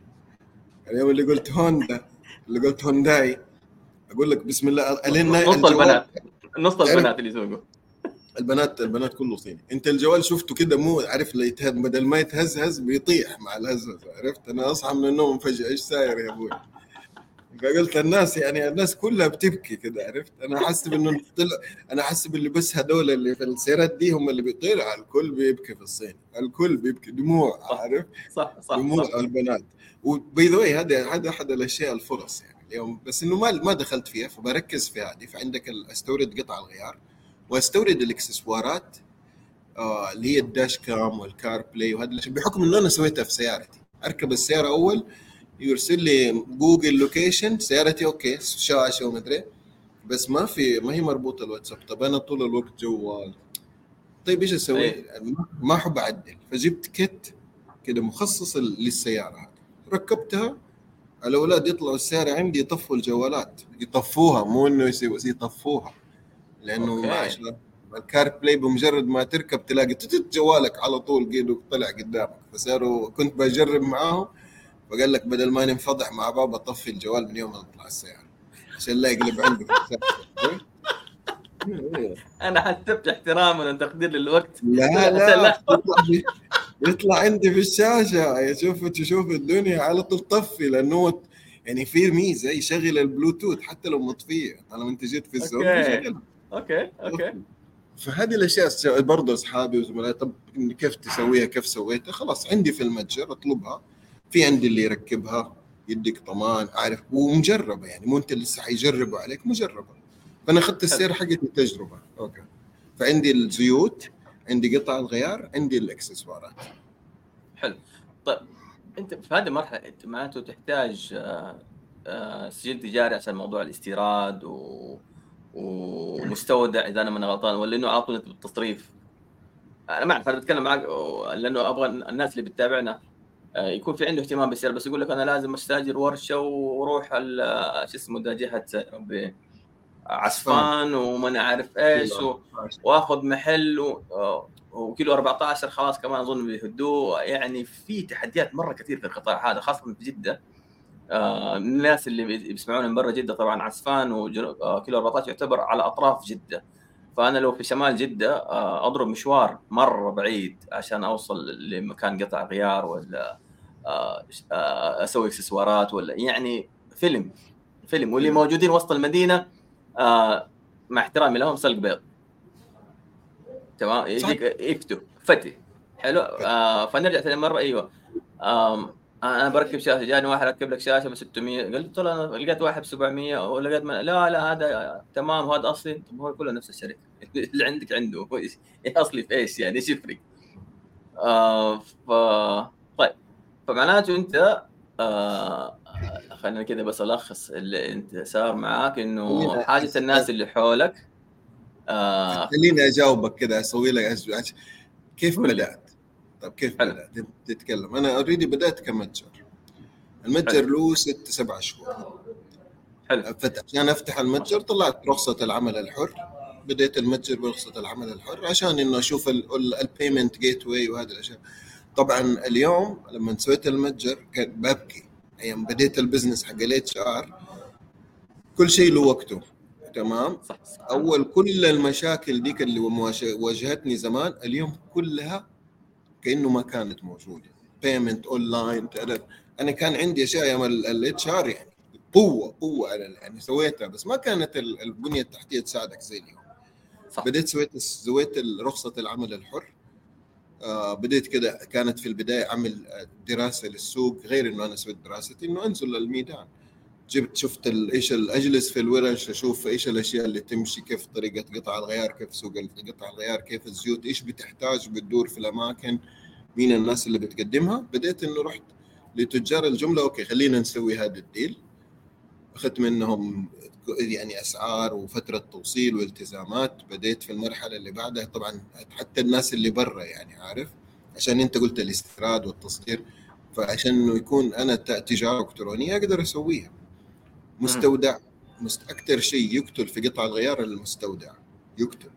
اليوم اللي قلت هوندا اللي قلت هونداي أقول لك بسم الله نص البنات. نص البنات اللي يسوقوا. البنات البنات كله صيني. انت الجوال شفته كده مو عارف يتهز بدل ما يتهزهز بيطيح مع الهزه عرفت؟ أنا أصحى من النوم فجأة إيش ساير يا أبوي؟ فقلت الناس يعني الناس كلها بتبكي كده عرفت؟ أنا احسب انه طلع أنا احسب اللي بس هذول اللي في السيارات دي هم اللي بيطلع الكل بيبكي في الصين. الكل بيبكي. دموع عارف صح صح دموع صح. البنات و by the way هذا أحد الأشياء الفرص يعني اليوم. بس إنه ما ما دخلت فيها فبركز في هذه. فعندك أستورد قطع الغيار. واستورد الاكسسوارات آه اللي هي ال dash cam وال CarPlay وهذا بحكم إنه أنا سويتها في سيارتي. أركب السيارة أول يرسل لي Google location سيارتي okay شاشة ومدري بس ما في ما هي مربوطة الواتساب. طب أنا طول الوقت جوال. طيب إيش أسوي؟ أيه. ما أحب أعدل. فجبت kit كده مخصص للسيارة هذه. ركبتها الأولاد يطلعوا السيارة عندي يطفوا الجوالات. يطفوها مو إنه يسوي يطفوها. لأنه ما ال CarPlay بمجرد ما تركب تلاقي جوالك على طول قيده طلع قدامك. فصاروا كنت بجرب معاهم فقال لك بدل ما ننفضح مع بعض اطفي الجوال من يوم ما نطلع السياره عشان لا يقلب عندك [LAUGHS] أنا حسبت احتراما وتقدير للوقت. [LAUGHS] لا لا. يطلع, عندي في الشاشة. شوف تشوف الدنيا. على طول طفي لأنه يعني في ميزة يشغل البلوتوث حتى لو مطفية. طالما أنت جيت في السوق okay. okay okay. فهذه الأشياء برضه أصحابي وزملائي طب كيف تسويها كيف سويتها؟ خلاص عندي في المتجر أطلبها. في عندي اللي يركبها يديك ضمان عارف ومجربة يعني مو أنت لسه حيجربوا عليك مجربة. فأنا أخذت السير حقتي تجربه okay. فعندي الزيوت عندي قطع الغيار عندي الإكسسوارات. حلو. طيب أنت في هذه المرحلة أنت معناته تحتاج آه، آه، سجل تجاري عشان موضوع الاستيراد و... ومستودع إذا أنا من غلطان ولا انه عاطوني بالتصريف أنا ما أعرف أنا بتكلم معك لأنه أبغى الناس اللي بتتابعنا آه، يكون في عنده اهتمام بالسيارة بس يقول لك أنا لازم أستاجر ورشة وأروح شو اسمه ده جهة عسفان وما أنا عارف إيش و... وآخذ محل و... وكيلو 14 خلاص كمان أظن بيهدوه. يعني في تحديات مرة كثير في القطاع هذا خاصة في جدة. آه الناس اللي بيسمعون من برا جدة طبعا عسفان وكيلو 14 يعتبر على أطراف جدة. فأنا لو في شمال جدة آه، أضرب مشوار مرة بعيد عشان أوصل لمكان قطع غيار ولا آه، آه، أسوي إكسسوارات ولا يعني فيلم فيلم. واللي موجودين وسط المدينة مع احترامي لهم سلق بيض. تمام؟ يجيك يفتوا فتي. حلو؟ فنرجع ثاني مرة. أيوه. أنا بركب شاشة جاني واحد ركب لك شاشة ب 600 قلت له أنا لقيت واحد ب 700 ولقيت من... لا لا هذا تمام وهذا أصلي. طب هو كله نفس الشركة. [LAUGHS] اللي عندك عنده أصلي في إيش يعني؟ إيش يفرق؟ آه ف طيب. فمعناته أنت آه خلينا كذا بس ألخص اللي أنت صار معاك إنه حاجة الناس اللي حولك آه خليني أجاوبك كذا أسوي لك كيف بدأت؟ طيب كيف. بدأت؟ تتكلم؟ أنا already بدأت كمتجر. المتجر له ست سبع شهور. حلو. عشان أفتح المتجر طلعت رخصة العمل الحر. بديت المتجر برخصة العمل الحر عشان إنه أشوف ال payment gateway وهذه الأشياء. طبعا اليوم لما سويت المتجر كان ببكي. أيام بديت ال business حق ال HR كل شيء له وقته. تمام؟ صح, صح. أول كل المشاكل ديك اللي واجهتني زمان اليوم كلها كأنه ما كانت موجودة. payment online أنا كان عندي أشياء أيام ال HR يعني. قوة قوة يعني سويتها بس ما كانت البنية التحتية تساعدك زي اليوم. صح. بديت سويت سويت رخصة العمل الحر. آه بديت كده كانت في البداية أعمل دراسة للسوق غير إنه أنا سويت دراستي إنه أنزل للميدان. جبت شفت إيش أجلس في الورش أشوف إيش الأشياء اللي تمشي كيف طريقة قطع الغيار كيف سوق قطع الغيار كيف الزيوت إيش بتحتاج بتدور في الأماكن مين الناس اللي بتقدمها. بديت إنه رحت لتجار الجملة okay خلينا نسوي هذا ال deal. أخذت منهم يعني أسعار وفترة توصيل والتزامات. بديت في المرحلة اللي بعدها. طبعا حتى الناس اللي برا يعني عارف. عشان أنت قلت الاستيراد والتصدير. فعشان إنه يكون أنا تجارة إلكترونية أقدر أسويها. مستودع. مست... أكثر شيء يقتل في قطع الغيار المستودع. يقتل.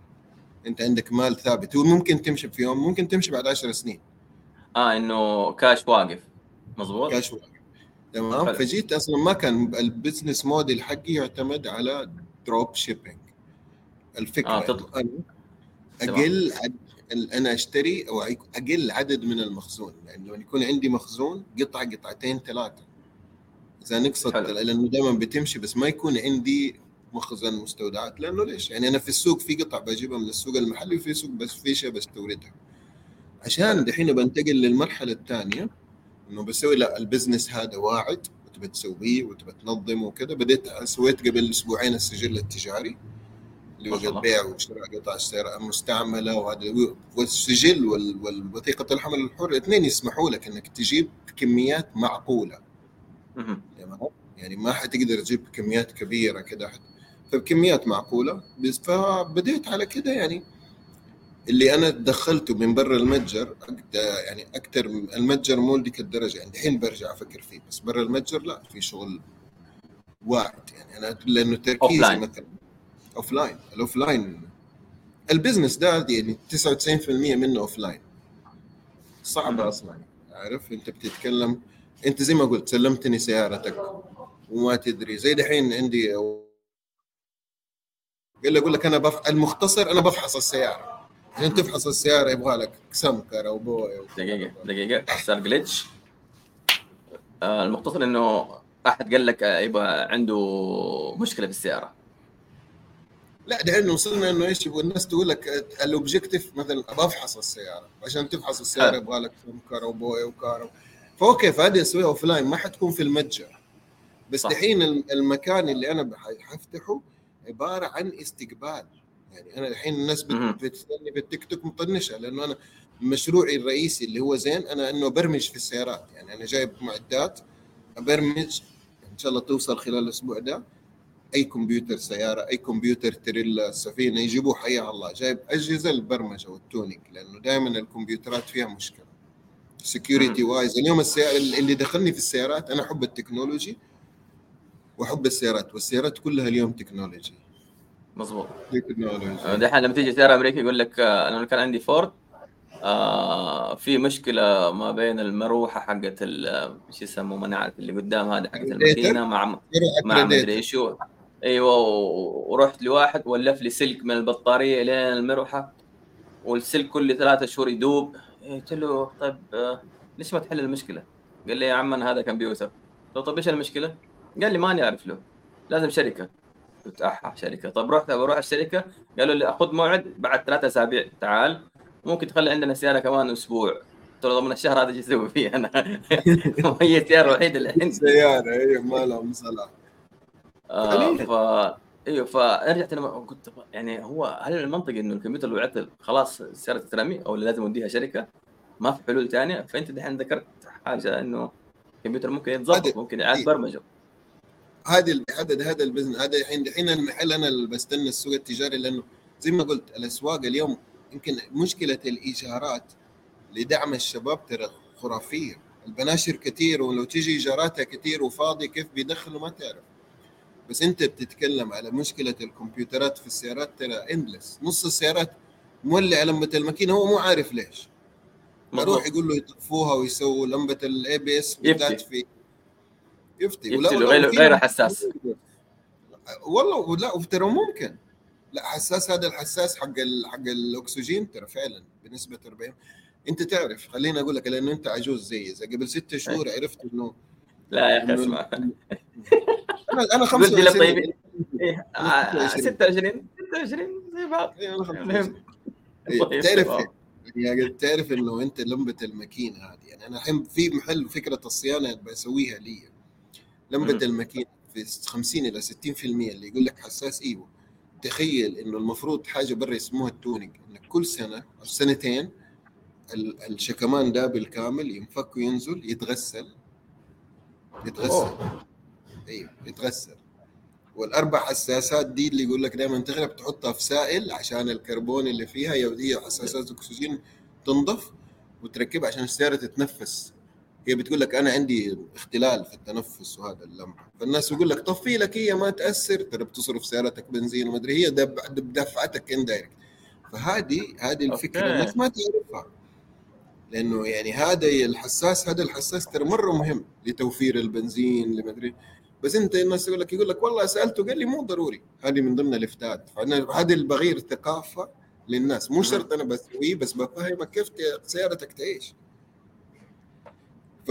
أنت عندك مال ثابت. هو ممكن تمشي في يوم ممكن تمشي بعد 10 سنين. آه إنه كاش واقف. مظبوط؟ كاش واقف. تمام؟ فجيت أصلا ما كان ال business model حقي يعتمد على drop shipping الفكرة آه تطلع. أنا أقل عد... أنا أشتري أو أقل عدد من المخزون. لأنه يعني يكون عندي مخزون قطعه قطعتين ثلاثة. إذا نقصت لأنه دائما بتمشي بس ما يكون عندي مخزن مستودعات لأنه ليش؟ يعني أنا في السوق في قطع بجيبها من السوق المحلي وفي سوق بس في شيء بستوردها. عشان دحين بنتقل للمرحلة الثانية إنه بسوي لا ال business هذا واعد وتبى تسويه وتبى تنظمه وكذا. بديت سويت قبل أسبوعين السجل التجاري اللي هو البيع وشراء قطع السيارة المستعملة وهذا والسجل والوثيقة الحمل الحر الاثنين يسمحوا لك إنك تجيب كميات معقولة. يعني ما حتقدر تجيب كميات كبيرة كده فبكميات معقولة. فبديت على كده يعني. اللي أنا دخلته من برا المتجر يعني أكثر المتجر مو لديك الدرجة. يعني الحين برجع أفكر فيه بس برا المتجر لا في شغل واعد. يعني أنا لأنه تركيزي مثلا. offline ال offline ال business ده يعني 99% منه offline صعب أصلا. عارف؟ أنت بتتكلم انت زي ما قلت سلمتني سيارتك وما تدري. زي دحين عندي قال لي أقول لك أنا بف... المختصر أنا بفحص السيارة. عشان تفحص السيارة يبغى لك سمكر أو بوي دقيقة دقيقة صار glitch آه المختصر إنه أحد قال لك يبغى عنده مشكلة في السيارة. لا دحين وصلنا إنه إيش يبغى الناس تقول لك ال objective مثلا بفحص السيارة. عشان تفحص السيارة يبغى لك سمكر وبوي وكار ف okay فهذه أسويها offline ما حتكون في المتجر. بس دحين المكان اللي أنا حفتحه عبارة عن استقبال. يعني أنا الحين الناس بتستني في التيك توك مطنشة لأنه أنا مشروعي الرئيسي اللي هو زين أنا إنه برمج في السيارات. يعني أنا جايب معدات أبرمج إن شاء الله توصل خلال الأسبوع ده أي كمبيوتر سيارة أي كمبيوتر تريلا سفينه يجيبوه حيا الله. جايب أجهزة البرمجة وال tuning لأنه دائما الكمبيوترات فيها مشكلة. security wise اليوم السيارة اللي دخلني في السيارات أنا أحب ال technology وأحب السيارات والسيارات كلها اليوم technology. مظبوط. تكنولوجي. آه، دحين لما تيجي سيارة امريكي يقول لك آه، أنا كان عندي فورد آه في مشكلة ما بين المروحة حقت إيش يسموه ما نعرف اللي قدام هذا حقت الماكينة مع مع مدري إيش أيوه ورحت لواحد ولف لي سلك من البطارية لين المروحة والسلك كل ثلاثة شهور يدوب. قلت له طيب آه ليش ما تحل المشكلة؟ قال لي يا عم أنا هذا كان بيوسف. طيب إيش المشكلة؟ قال لي ماني أعرف له. لازم شركة. قلت اح شركة. طيب رحت بروح الشركة. قالوا لي خذ موعد بعد ثلاثة أسابيع. تعال. ممكن تخلي عندنا سيارة كمان أسبوع. قلت له ضمن الشهر هذا إيش أسوي فيه أنا؟ [LAUGHS] هي السيارة الوحيدة اللي عندي. سيارة هي ما لها مصلحه آه ف أيوه فرجعت أنا قلت يعني هو هل المنطق إنه الكمبيوتر لو عطل خلاص السياره تترمي أو لازم اوديها شركة؟ ما في حلول ثانية فأنت دحين ذكرت حاجة إنه الكمبيوتر ممكن يتظبط ممكن يعاد برمجة. هذا اللي هذا ال business هذا الحين الحين المحل أنا اللي بستنى السوق التجاري لأنه زي ما قلت الأسواق اليوم يمكن مشكلة الإيجارات لدعم الشباب ترى خرافية. البناشر كثير ولو تيجي إيجاراتها كثير وفاضي كيف بيدخلوا ما تعرف. بس انت بتتكلم على مشكلة الكمبيوترات في السيارات ترى endless نص السيارات مولع لمبه الماكينة هو مو عارف ليش. يروح يقول له يطفوها ويسووا لمبه ال ABS بالذات في يفتي, يفتي غير غير حساس. والله لا ترى ممكن. لا حساس هذا الحساس حق حق الأكسجين ترى فعلا بنسبة 40 انت تعرف خليني أقول لك لأنه أنت عجوز زي إذا قبل ست شهور عرفت انه لا يا أخي اسمع. [LAUGHS] أنا أنا 25 طيب 26 26 26 زي بعض. إيه، أنا المهم. 25. إيه، تعرف. يعني تعرف إنه أنت لمبة الماكينة هذه. يعني أنا الحين في محل فكرة الصيانة بسويها لي. لمبة. الماكينة في 50 إلى 60% اللي يقول لك حساس إيوه. تخيل إنه المفروض حاجة برا يسموها التونينج. انك كل سنة أو سنتين ال- الشكمان ده بالكامل ينفك وينزل يتغسل. يتغسل. أوه. أيوه يتغسل والأربع حساسات دي اللي يقول لك دائما تغلب تحطها في سائل عشان الكربون اللي فيها هي حساسات اكسجين تنضف وتركبها عشان السيارة تتنفس. هي بتقول لك أنا عندي اختلال في التنفس وهذا اللمبه فالناس يقول لك طفي لك هي ما تأثر؟ ترى بتصرف سيارتك بنزين وما أدري هي دب- دب- دفعتك indirect فهذه هذه الفكرة. الناس ما تعرفها. لأنه يعني هذا الحساس هذا الحساس ترى مرة مهم لتوفير البنزين لما أدري. بس انت الناس يقول لك يقول لك والله سألته قال لي مو ضروري. هذه من ضمن الافتات. فانا هذه اللي بغير ثقافة للناس. مو شرط أنا بسويه بس بفهمك كيف سيارتك تعيش. ف.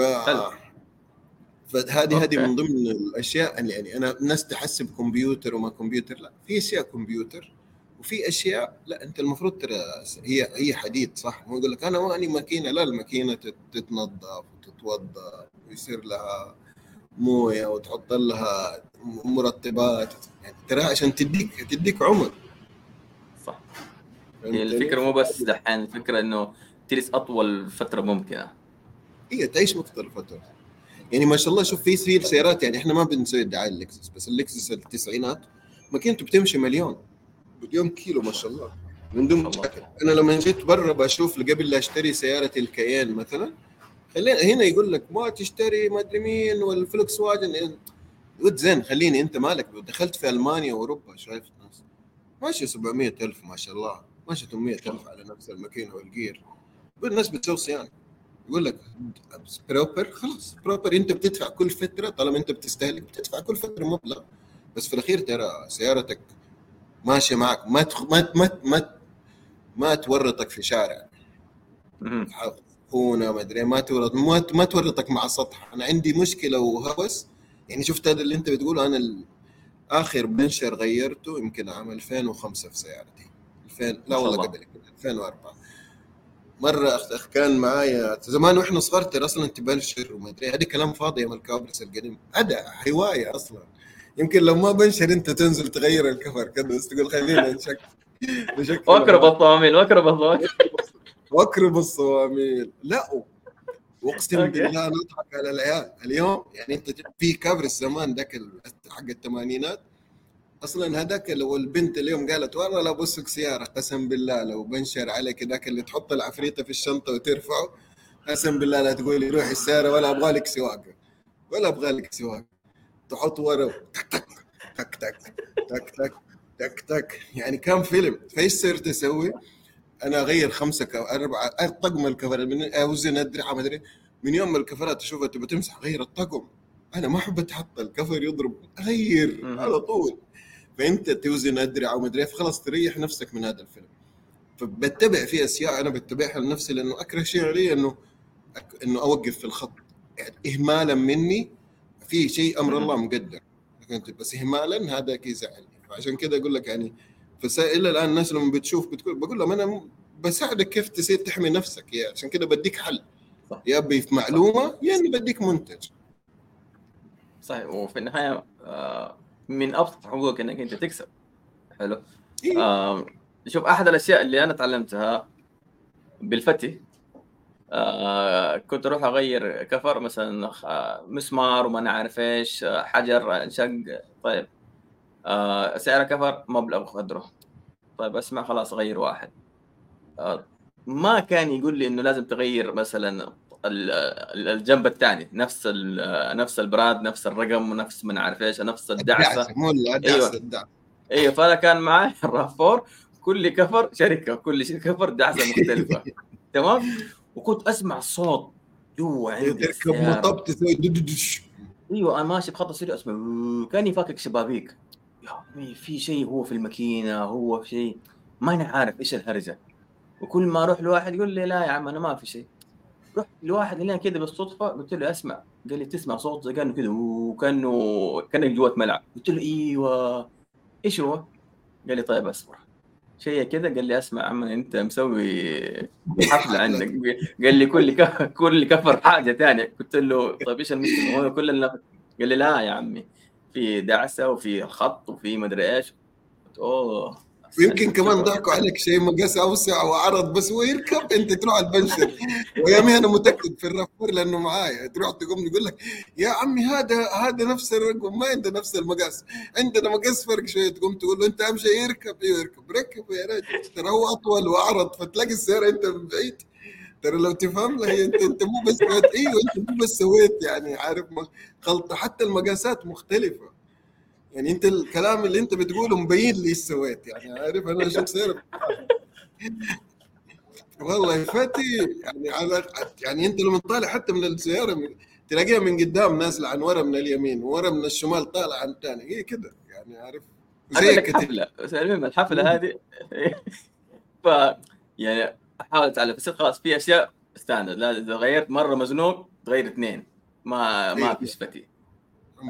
فهذه هذه. من ضمن الأشياء اللي يعني أنا الناس تحسب كمبيوتر وما كمبيوتر. لا في أشياء كمبيوتر وفي اشياء لا أنت المفروض ترى هي هي حديد صح؟ مو يقول لك أنا ماني ماكينة لا الماكينة تت- تتنظف وتتوضا ويصير لها موية وتحط لها مرطبات يعني ترى عشان تديك تديك عمر. صح؟ هي الفكرة مو بس دحين الفكرة إنه تجلس أطول فترة ممكنة. هي تعيش مقتل فترة. يعني ما شاء الله شوف في في سيارات يعني إحنا ما بنسوي دعايه اللكزس بس اللكزس التسعينات ماكينته بتمشي مليون. مليون كيلو ما شاء الله. من دون. مشاكل. أنا لما جيت برا بشوف قبل لا أشتري سيارة الكيان مثلا هنا يقول لك ما تشتري ما أدري مين وال Volkswagen. ود زين خليني أنت مالك. دخلت في ألمانيا وأوروبا شايف الناس؟ ماشي 700 ألف ما شاء الله. ماشي 800 ألف على نفس الماكينة والجير. والناس بتسوي صيانه يقول لك proper خلاص proper أنت بتدفع كل فترة طالما أنت بتستهلك بتدفع كل فترة مبلغ. بس في الأخير ترى سيارتك ماشية معك. ما تخ... ما ما ما, ما تورطك في شارع. هنا ما أدري ما تورط ما, ما تورطك مع سطح. أنا عندي مشكلة وهوس يعني شفت هذا اللي أنت بتقوله أنا. آخر بنشر غيرته يمكن عام 2005 في سيارتي. 2000 لا والله الله. قبل كده 2004 مرة اخ أخ كان معايا زمان وإحنا صغار ترى أصلا تبنشر وما أدري هذا كلام فاضي يا الكابرس القديم. هذا هواية أصلا. يمكن لو ما بنشر أنت تنزل تغير الكفر كذا بس تقول خلينا نشك نشكل واقرب الطواميل واقرب الطواميل [LAUGHS] واقرب الصواميل. لا واقسم. بالله نضحك على العيال. اليوم يعني أنت في كابرس زمان ذاك حق الثمانينات. أصلا هذاك لو البنت اليوم قالت والله لا بسوق سيارة قسم بالله لو بنشر عليك ذاك اللي تحط العفريتة في الشنطة وترفعه قسم بالله لا تقولي روحي السيارة ولا أبغى لك سواقة. ولا أبغى لك سواقة. تحط ورا تك تك تك تك تك تك تك تك. يعني كان فيلم فايش صرت أسوي؟ أنا أغير خمسة ك... أربعة طقم الكفر من أوزن الدرع ما أدري. من يوم ما الكفرات اشوفها تبغى تمسح غير الطقم. أنا ما أحب أتحط الكفر يضرب. غير. على طول. فأنت توزن الدرع وما أدري. خلاص تريح نفسك من هذا الفيلم. فبتبع في أشياء أنا بتبعها لنفسي لأنه أكره شيء علي إنه أك- إنه أوقف في الخط. يعني اهمالا مني في شيء أمر. الله مقدر. فهمت؟ بس اهمالا هذا يزعلني. فعشان كذا أقول لك يعني فس- إلى الآن الناس لما بتشوف بتقول بقول لهم أنا بساعدك كيف تصير تحمي نفسك يا عشان كذا بديك حل. صح. يا أبي في معلومة يا إني بديك منتج. صحيح. وفي النهاية آه، من أبسط حقوقك إنك أنت تكسب. حلو. إيه. آه، شوف أحد الأشياء اللي أنا تعلمتها بالفتي آه كنت أروح أغير كفر مثلا مسمار وما نعرف إيش آه، حجر انشق طيب. آه سعر كفر مبلغ قدره طيب اسمع خلاص غير واحد. آه ما كان يقول لي إنه لازم تغير مثلا ال- ال- الجنب الثاني نفس نفس ال brand نفس الرقم ونفس ما نعرف إيش نفس الدعسة. مو الدعسة أيوة. الدعسة. أيوه فانا كان معي [LAUGHS] ال RAV4 كل كفر شركة كل ش- كفر دعسة مختلفة. [LAUGHS] تمام؟ وكنت أسمع صوت. جوا عندي تركب. مطب تسوي أيوه أنا ماشي بخط سريع أسمع. كأني فاكك شبابيك. يا عمي في شيء هو في الماكينة هو في شيء. ما أنا عارف إيش الهرجة. وكل ما أروح لواحد يقول لي لا يا عم أنا ما في شيء. رحت لواحد اللي كذا بالصدفة قلت له اسمع. قال لي تسمع صوت زي كأنه كذا وكانه كأنك جوه ملعب. قلت له إيوه. إيش هو؟ قال لي طيب اصبر شيء كذا قال لي أسمع عم أنت مسوي حفلة عندك. قال لي كل كفر كل كفر حاجة ثانية قلت له طيب إيش المشكلة؟ هو كل قال لي لا يا عمي. في دعسة وفي خط وفي مدري إيش. أوه ويمكن كمان ضحكوا عليك شيء مقاس أوسع وعرض بس هو يركب أنت تروح تبنشر ويامي أنا متأكد في الرفور لأنه معايا. تروح تقوم يقول لك يا عمي هذا هذا نفس الرقم ما عنده نفس المقاس. عندنا مقاس فرق شوية. تقوم تقول له أنت أهم شيء يركب. أيوه يركب. ركب يا رجل. ترى هو أطول وأعرض فتلاقي السياره انت من بعيد. ترى لو تفهم له انت أنت مو بس إيوه أنت مو بس سويت يعني عارف خلطه حتى المقاسات مختلفة. يعني أنت الكلام اللي أنت بتقوله مبين لي إيش سويت يعني عارف؟ أنا شو سير والله فتي يعني على يعني أنت لما تطالع حتى من السيارة من تلاقيها من قدام نازلة عن ورا من اليمين وورا من الشمال طالع عن الثاني هي كده يعني عارف؟ زي حفلة المهم الحفلة هذه. [LAUGHS] ف يعني احاول اتعلم بس خلاص في أشياء ستاندرد إذا غيرت مرة مزنوق تغير اثنين. ما ما فيش فتي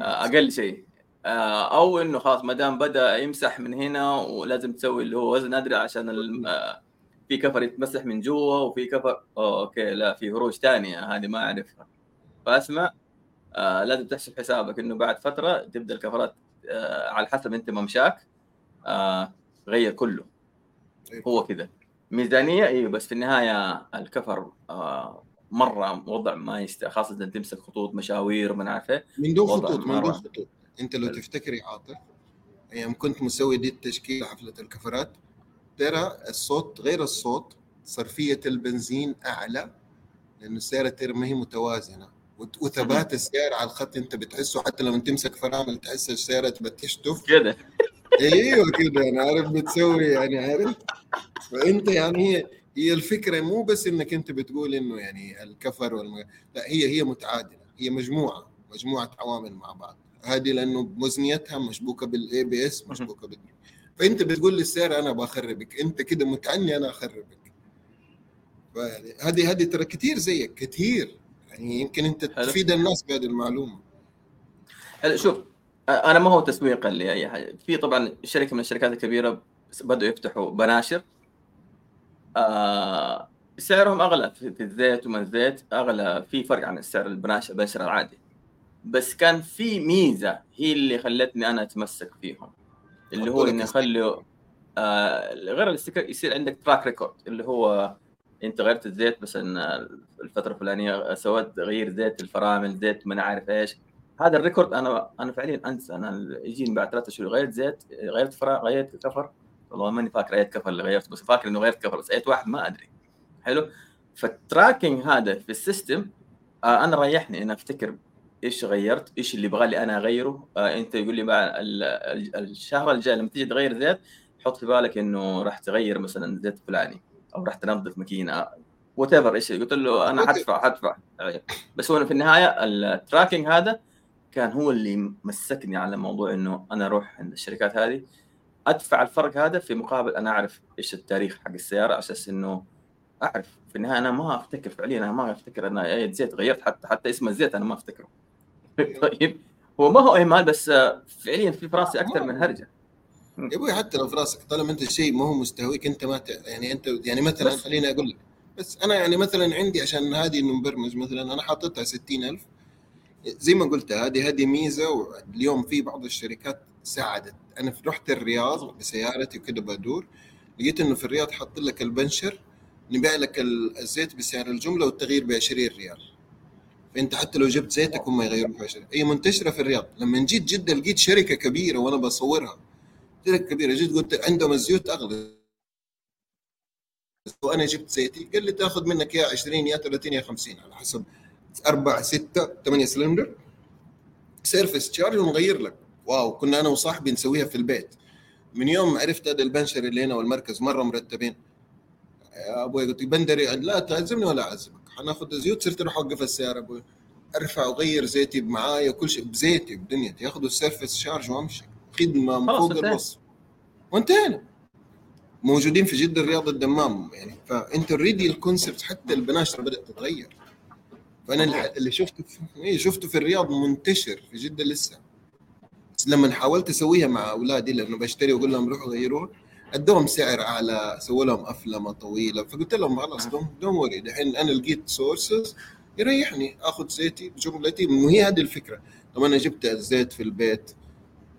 أقل شيء. آه، أو إنه خلاص ما دام بدأ يمسح من هنا ولازم تسوي اللي هو وزن أدري عشان آه، في كفر يتمسح من جوا وفي كفر أوه أوكي لا في هروج ثانية هذه ما أعرفها. فأسمع آه لازم تحسب حسابك إنه بعد فترة تبدأ الكفرات آه على حسب أنت ممشاك آه غير كله. إيه. هو كذا. ميزانية أيوه بس في النهاية الكفر آه مرة وضع ما يست خاصة تمسك خطوط مشاوير ما عارف إيه من دون خطوط من دون خطوط. أنت لو تفتكر يا عاطف أيام كنت مسوي دي التشكيله حفلة الكفرات ترى الصوت غير الصوت صرفية البنزين أعلى لأنه السياره ترى ما هي متوازنة. وثبات السياره على الخط أنت بتحسه حتى لما تمسك فرامل تحس السياره تبى تشتف كده. أيوه كده أنا عارف بتسوي يعني عارف؟ فأنت يعني هي هي الفكرة مو بس إنك أنت بتقول إنه يعني الكفر والم... لا هي هي متعادلة هي مجموعة مجموعة عوامل مع بعض. هذه لأنه وزنيتها مشبوكة بال ABS مشبوكة بال فأنت بتقول للسيارة أنا بخربك أنت كده متعني أنا أخربك. هذه هذه ترى كثير زيك كثير يعني يمكن أنت تفيد الناس بهذه المعلومة. هلا شوف أنا ما هو تسويقا لاي حاجة في طبعا شركة من الشركات الكبيرة بدأوا يفتحوا بناشر. آه سعرهم أغلى في الزيت وما الزيت أغلى في فرق عن السعر البناشر العادي. بس كان في ميزة هي اللي خلتني أنا أتمسك فيهم اللي هو اني اخلي آه غير ال sticker يصير عندك track record اللي هو أنت غيرت الزيت بس إن الفترة الفلانية سويت غير زيت الفرامل زيت ما عارف إيش. هذا ال record أنا أنا فعليا أنسى. أنا يجيني بعد ثلاثة شهور. غيرت زيت غيرت فرا غيرت كفر. والله ماني فاكر أي كفر اللي غيرته بس فاكر إنه غيرت كفر بس أي واحد ما أدري. حلو؟ فال tracking هذا في ال system آه أنا ريحني إني أفتكر إيش غيرت إيش اللي يبغى لي أنا أغيره. آه أنت يقول لي بقى الشهر الجاي لما تيجي تغير زيت حط في بالك إنه راح تغير مثلا زيت فلاني أو راح تنظف ماكينة whatever إيش قلت له أنا حدفع حدفع بس هو في النهاية ال tracking هذا كان هو اللي مسكني على موضوع إنه أنا أروح عند الشركات هذه. أدفع الفرق هذا في مقابل أنا أعرف إيش التاريخ حق السيارة أساس إنه أعرف. في النهاية أنا ما أفتكر فعليا أنا ما أفتكر أنا أي زيت غيرت حتى حتى اسم الزيت أنا ما أفتكره. [LAUGHS] طيب. هو ما هو ايمال بس فعليا في في راسي أكثر من هرجة. يا أبوي حتى لو في راسك طالما أنت الشيء ما هو مستهويك أنت ما ت... يعني أنت يعني مثلا خليني أقول لك بس أنا يعني مثلا عندي عشان هذه انه مبرمج مثلا أنا حاططها 60000 زي ما قلت هذه هذه ميزة واليوم في بعض الشركات ساعدت. أنا رحت الرياض بسيارتي وكذا بدور لقيت إنه في الرياض حاط لك البنشر نبيع لك الزيت بسعر الجملة والتغيير ب 20 ريال. فأنت حتى لو جبت زيتك هم يغيروها هي منتشرة في الرياض. لما جيت جدة لقيت شركة كبيرة وأنا بصورها. شركة كبيرة. جيت قلت عندهم الزيوت أغلى. وأنا جبت زيتي. قال لي تاخذ منك يا 20 يا 30 يا 50 على حسب أربعة ستة ثمانية cylinder. service charge ونغير لك. wow كنا أنا وصاحبي نسويها في البيت. من يوم عرفت هذا البنشر اللي هنا والمركز مرة مرتبين. يا أبوي قلت بندري لا تعزمني ولا أعزمك. حناخذ زيوت صرت أروح أوقف السيارة أبوي. أرفع واغير زيتي معايا كل شيء بزيتي بدنيا. ياخذوا ال service charge وأمشي. خدمة من فوق الوصف وانتهينا. موجودين في جدة الرياض الدمام يعني. فأنت already ال concept حتى البناشره بدأت تتغير. فأنا اللي شفته في... إيه شفته في الرياض منتشر في جدة لسه. بس لما حاولت أسويها مع أولادي لأنه بشتري وأقول لهم روحوا غيروها أدوهم سعر أعلى سووا لهم أفلمة طويلة. فقلت لهم خلاص don't worry دحين أنا لقيت sources يريحني آخذ زيتي بجملتي. وهي هذه الفكرة. طب أنا جبت الزيت في البيت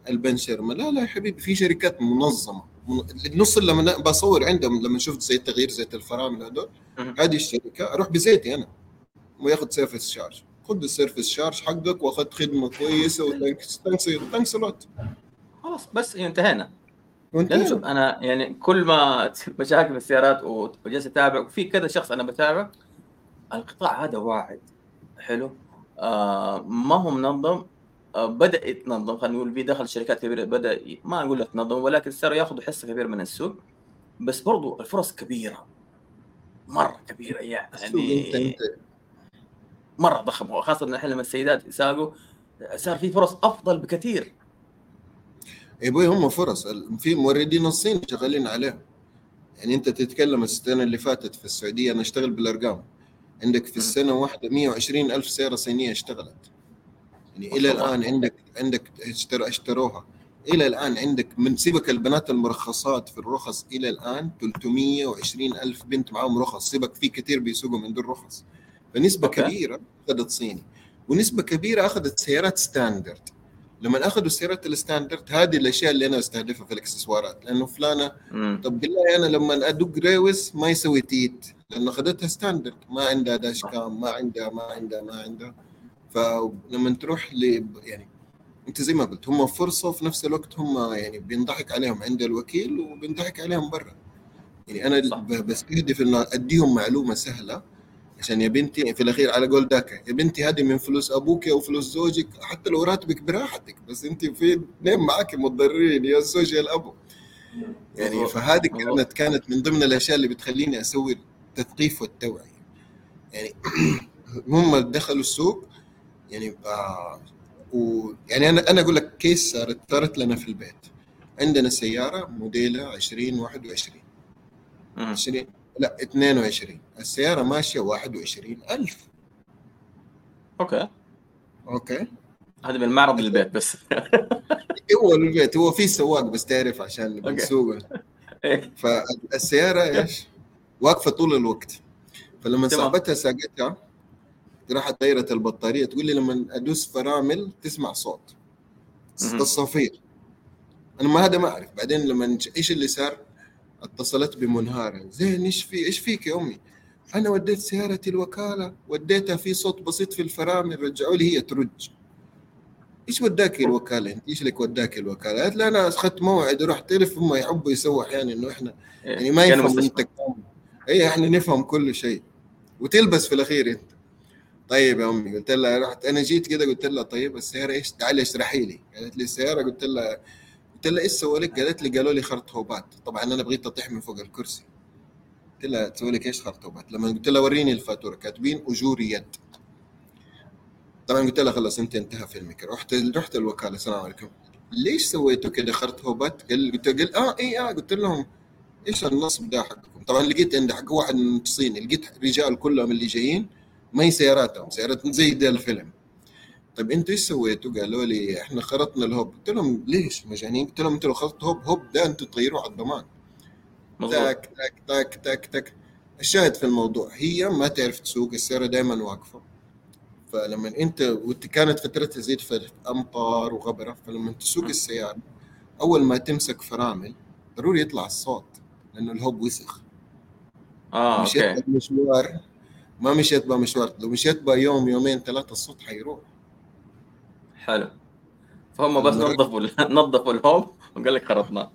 البنشر ما لا لا يا حبيبي في شركات منظمة. النص اللي لما بصور عندهم لما شفت زيت تغيير زيت الفرامل هذول هذه الشركة أروح بزيتي أنا. وياخذ service charge خذ ال service charge حقك واخذت خدمة كويسة و thanks thanks a lot خلاص بس انتهينا. لأنه شوف أنا يعني كل ما تصير [LAUGHS] مشاكل في السيارات وجالس أتابع وفي كذا شخص أنا بتابع القطاع هذا واعد. حلو؟ آه ما هو منظم. آه بدأ يتنظم. خلينا نقول في دخل شركات كبيرة بدأ ما أقول لك تنظم ولكن صاروا ياخذوا حصة كبيرة من السوق. بس برضو الفرص كبيرة. مرة كبيرة يعني مرة ضخم خاصه الحين لما السيدات يساقوا صار في فرص أفضل بكثير. يا أبوي هم فرص. في موردين الصين شغالين عليهم. يعني أنت تتكلم السنة اللي فاتت في السعودية أنا أشتغل بالأرقام. عندك في السنة واحدة 120 ألف سيارة صينية اشتغلت. يعني إلى الآن عندك عندك اشتر اشتروها. إلى الآن عندك من سيبك البنات المرخصات في الرخص إلى الآن 320 ألف بنت معاهم رخص. سيبك في كثير بيسوقوا من دون رخص. فنسبه okay. كبيرة أخذت صيني ونسبة كبيرة أخذت سيارات standard. لما أخذوا السيارات ال standard هذه الأشياء اللي أنا أستهدفها في الإكسسوارات لأنه فلانة مم. طب بالله أنا لما أدق ريوس ما يسوي تيت لأنه أخذتها standard ما عندها dash cam ما عندها ما عندها ما عندها. فلما تروح ل يعني أنت زي ما قلت هم فرصة وفي نفس الوقت هم يعني بينضحك عليهم عند الوكيل وبينضحك عليهم برا. يعني أنا بستهدف إنه أديهم معلومة سهلة عشان يا بنتي في الأخير على قول داكا يا بنتي هذه من فلوس أبوك أو فلوس زوجك حتى لو راتبك براحتك بس أنت في اثنين معك متضررين يا الزوج يا الأبو. يعني فهذه كانت كانت من ضمن الأشياء اللي بتخليني أسوي التثقيف والتوعية. يعني [CLEARS THROAT] هم دخلوا السوق يعني آه ويعني أنا أنا أقول لك case صارت صارت لنا في البيت. عندنا سيارة موديلها 2021 20 لا 22 السيارة ماشية 21000 okay. okay. هذا من معرض للبيت بس. [LAUGHS] هو البيت هو في سواق بس تعرف عشان بنسوقه. [LAUGHS] إيه. فالسيارة إيش؟ واقفة طول الوقت. فلما صاحبتها ساقتها راحت دايرة البطارية. تقول لي لما أدوس فرامل تسمع صوت. الصفير أنا ما هذا ما أعرف. بعدين لما إيش اللي صار؟ اتصلت بمنهارة. زين إيش في إيش فيك يا أمي؟ أنا وديت سيارتي الوكالة وديتها في صوت بسيط في الفرامل رجعوا لي هي ترج. إيش وداك الوكالة؟ انت إيش لك وداك الوكالة؟ قالت لا أنا أخذت موعد ورحت تعرف هم يحبوا يسووا أحيانا إنه إحنا إيه، يعني ما يفهم أنت اي إحنا نفهم كل شيء. وتلبس في الأخير أنت. طيب يا أمي قلت لها رحت أنا جيت كده قلت لها طيب السيارة إيش؟ تعالي اشرحي لي. قالت لي السيارة قلت لها قلت لها إيش سووا لك؟ قالت لي قالوا لي خرطوبات طبعا أنا بغيت اطيح من فوق الكرسي. قلت لها تسوي لك إيش؟ خرطوبات؟ لما قلت لها وريني الفاتورة. كاتبين أجور يد. طبعا قلت لها خلاص أنت انتهى فيلمك. رحت رحت الوكالة. السلام عليكم. ليش سويتوا كذا خرطوبات؟ قال قلت قال آه اي آه. قلت لهم إيش النصب ده حقكم؟ طبعا لقيت عند حق واحد من الصين لقيت رجال كلهم اللي جايين ما هي سياراتهم. سيارات زي ده الفيلم طيب أنتوا إيش سويتوا؟ قالوا لي إحنا خرطنا الهوب. قلت لهم ليش مجانين؟ قلت لهم أنتوا لو خرطتوا هوب هوب ده أنتوا تغيروه على الضمان. تاك تاك تاك تاك تاك الشاهد في الموضوع هي ما تعرف تسوق السياره دائما واقفة. فلما انت كانت فترتها زي في أمطار وغبرة فلما تسوق السيارة أول ما تمسك فرامل ضروري يطلع الصوت لأنه الهوب وسخ. آه okay. مشوار ما مشيت بها مشوار لو مشيت بها يوم يومين ثلاثة الصوت حيروح. حلو. فهم بس نظفوا [LAUGHS] نظفوا الهوب وقال لك خرطناه.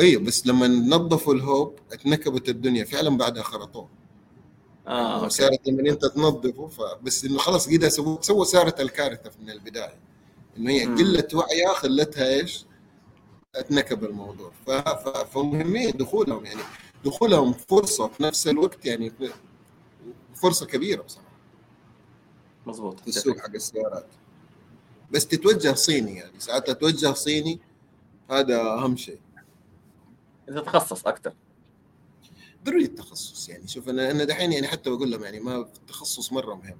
أيوه بس لما نظفوا الهوب اتنكبت الدنيا فعلا بعدها خرطوه. آه صارت لما أنت تنظفه فبس إنه خلاص كده سووا سووا صارت الكارثة من البداية. إنه هي قلة وعيها خلتها إيش؟ اتنكب الموضوع. فمهمين دخولهم يعني دخولهم فرصة في نفس الوقت يعني فرصة كبيرة بصراحة. مضبوط في السوق حق السيارات. بس تتوجه صيني يعني. ساعات تتوجه صيني هذا أهم شيء. إذا تخصص أكثر. ضروري التخصص يعني. شوف أنا أنا دحين يعني حتى بقول لهم يعني ما التخصص مرة مهم.